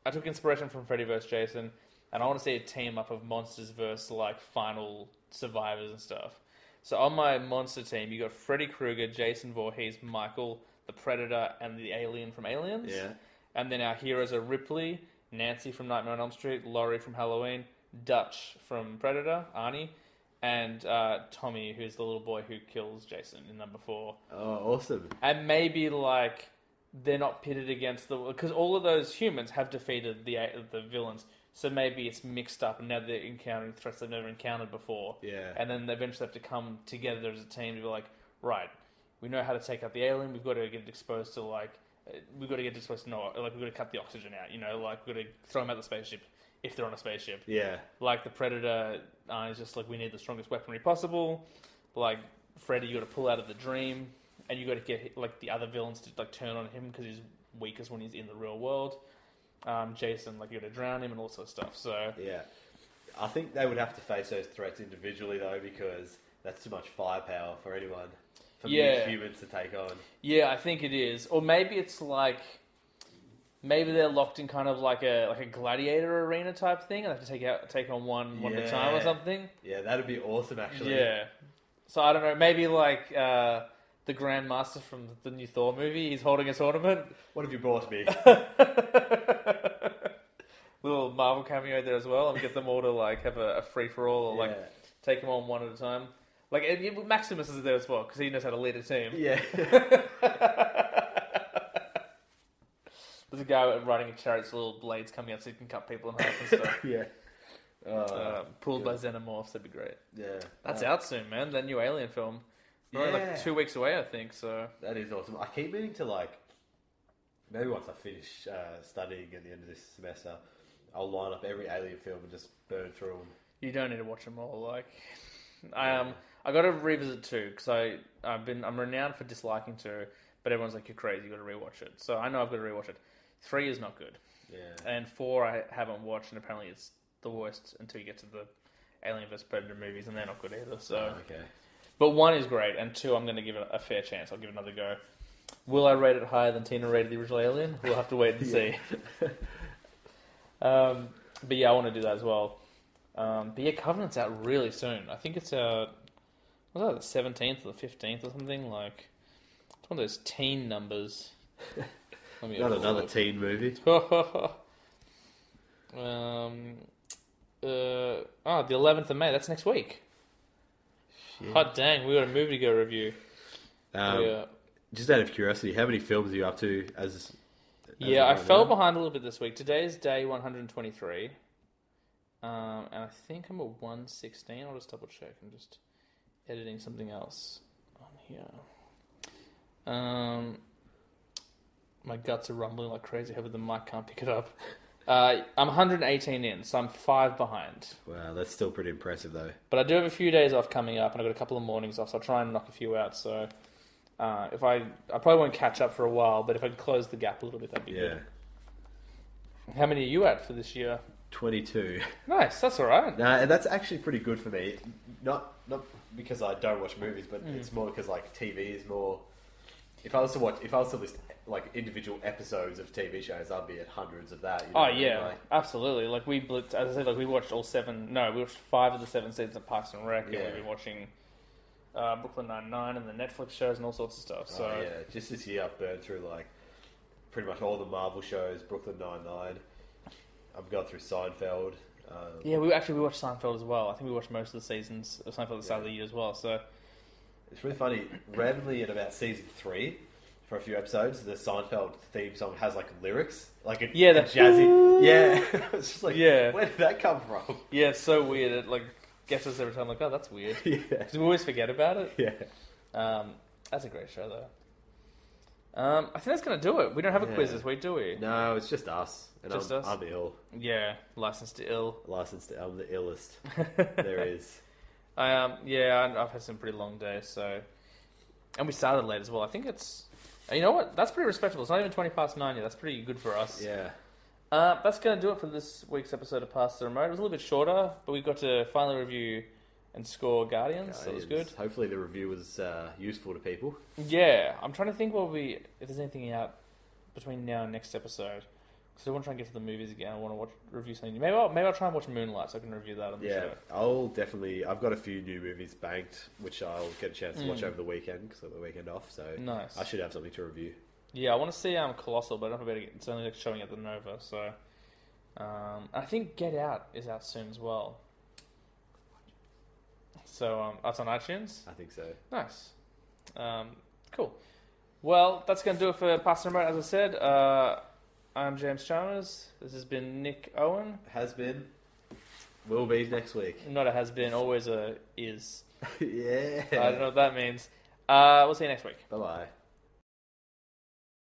I took inspiration from Freddy vs. Jason, and I want to see a team up of monsters versus like final survivors and stuff. So on my monster team, you got Freddy Krueger, Jason Voorhees, Michael, the Predator, and the Alien from Aliens. Yeah. And then our heroes are Ripley, Nancy from Nightmare on Elm Street, Laurie from Halloween, Dutch from Predator, Arnie, and uh, Tommy, who's the little boy who kills Jason in number four. Oh, awesome. And maybe like they're not pitted against the because all of those humans have defeated the the villains. So maybe it's mixed up, and now they're encountering threats they've never encountered before. Yeah. And then they eventually have to come together as a team to be like, right, we know how to take out the alien. We've got to get it exposed to like, uh, we've got to get it exposed to no, like we've got to cut the oxygen out. You know, like we've got to throw them out the spaceship if they're on a spaceship. Yeah. Like the predator uh, is just like we need the strongest weaponry possible. Like Freddy, you got to pull out of the dream, and you got to get like the other villains to like turn on him because he's weakest when he's in the real world. Um, Jason, like you're going to drown him and all sorts of stuff. So Yeah. I think they would have to face those threats individually though, because that's too much firepower for anyone, for Yeah. humans to take on. Yeah, I think it is. Or maybe it's like maybe they're locked in kind of like a like a gladiator arena type thing, and have to take out take on one one at a time or something. Yeah, that'd be awesome. Actually. Yeah. So I don't know. Maybe like uh, the Grandmaster from the new Thor movie. He's holding a tournament. What have you brought me? Little Marvel cameo there as well, and get them all to like have a, a free for all, or like Yeah. take them on one at a time. Like and, yeah, Maximus is there as well because he knows how to lead a team. yeah. There's a guy riding a chariot, with little blades coming out so he can cut people in half and stuff. yeah. Oh, uh, pulled by xenomorphs, that'd be great. yeah. That's Uh, out soon, man. That new Alien film. We're only Yeah. like two weeks away, I think. So That is awesome. I keep meaning to like, maybe once I finish uh, studying at the end of this semester, I'll line up every Alien film and just burn through them. you don't need to watch them all. Like, I um, I got to revisit two because I I've been I'm renowned for disliking two, but everyone's like you're crazy. You got to rewatch it. So I know I've got to rewatch it. Three is not good, Yeah. and four I haven't watched, and apparently it's the worst until you get to the Alien vs Predator movies, and they're not good either. So. Oh, okay. But one is great, and two, I'm going to give it a fair chance. I'll give it another go. Will I rate it higher than Tina rated the original Alien? We'll have to wait and see. um, but yeah, I want to do that as well. Um, but yeah, Covenant's out really soon. I think it's out. Was that the seventeenth or the fifteenth or something? Like it's one of those teen numbers. Not another look. teen movie. um. Uh, oh, the 11th of May. That's next week. Hot dang, we got a movie to go review. Um, yeah. Just out of curiosity, how many films are you up to as? as Yeah, I fell now? behind a little bit this week. Today's day 123. Um, and I think I'm at 116. I'll just double check. I'm just editing something else on here. Um, my guts are rumbling like crazy. However, the mic can't pick it up. Uh, I'm 118 in, so I'm five behind. Wow, that's still pretty impressive though. But I do have a few days off coming up, and I've got a couple of mornings off, so I'll try and knock a few out. So uh, if I, I probably won't catch up for a while, but if I can close the gap a little bit, that'd be Yeah, good. How many are you at for this year? twenty-two. Nice, that's all right. No, and that's actually pretty good for me. Not not because I don't watch movies, but Mm. it's more because like TV is more. If I was to watch, if I was to list like individual episodes of TV shows, I'd be at hundreds of that. You know Oh what I mean? yeah, Like, absolutely. Like we, blitzed, as I said, like we watched all seven. No, we watched five of the seven seasons of Parks and Rec, and Yeah. we've been watching uh, Brooklyn Nine Nine and the Netflix shows and all sorts of stuff. So oh, yeah, just this year I've burned through like pretty much all the Marvel shows, Brooklyn Nine Nine. I've gone through Seinfeld. Um, Yeah, we actually we watched Seinfeld as well. I think we watched most of the seasons of Seinfeld at the start of the year as well. So It's really funny. Randomly, at about season three, for a few episodes, the Seinfeld theme song has like lyrics, like a, Yeah, the- jazzy. Yeah, it's just like, Yeah. where did that come from? yeah, it's so weird. It like gets us every time. Like, oh, that's weird. yeah, Because we always forget about it. yeah. Um, that's a great show though. Um, I think that's gonna do it. We don't have a Yeah. quiz this week, do we? No, it's just us, and Just I'm, us? I'm ill. Yeah, licensed to ill. Licensed, to, I'm the illest there is. I um yeah, I've had some pretty long days, so and we started late as well. I think it's you know what that's pretty respectable. It's not even twenty past nine yet. That's pretty good for us. Yeah, Uh, that's gonna do it for this week's episode of Pass the Remote. It was a little bit shorter, but we got to finally review and score Guardians. So it was good. Hopefully, the review was uh, useful to people. Yeah, I'm trying to think what we if there's anything out between now and next episode. Because I want to try and get to the movies again. I want to watch review something. new. Maybe I'll, maybe I'll try and watch Moonlight so I can review that on the Yeah, show. I'll definitely. I've got a few new movies banked, which I'll get a chance to watch Mm. over the weekend because I have the weekend off. So Nice. I should have something to review. Yeah, I want to see um Colossal, but I don't know if it's only like showing at the Nova. So um, I think Get Out is out soon as well. So um, that's on iTunes. I think so. Nice. Um, cool. Well, that's going to do it for Pass the Remote. As I said, uh, I'm James Chalmers. This has been Nick Owen. Has been, will be next week. Not a has been, always a is. yeah. I don't know what that means. Uh, we'll see you next week. Bye bye.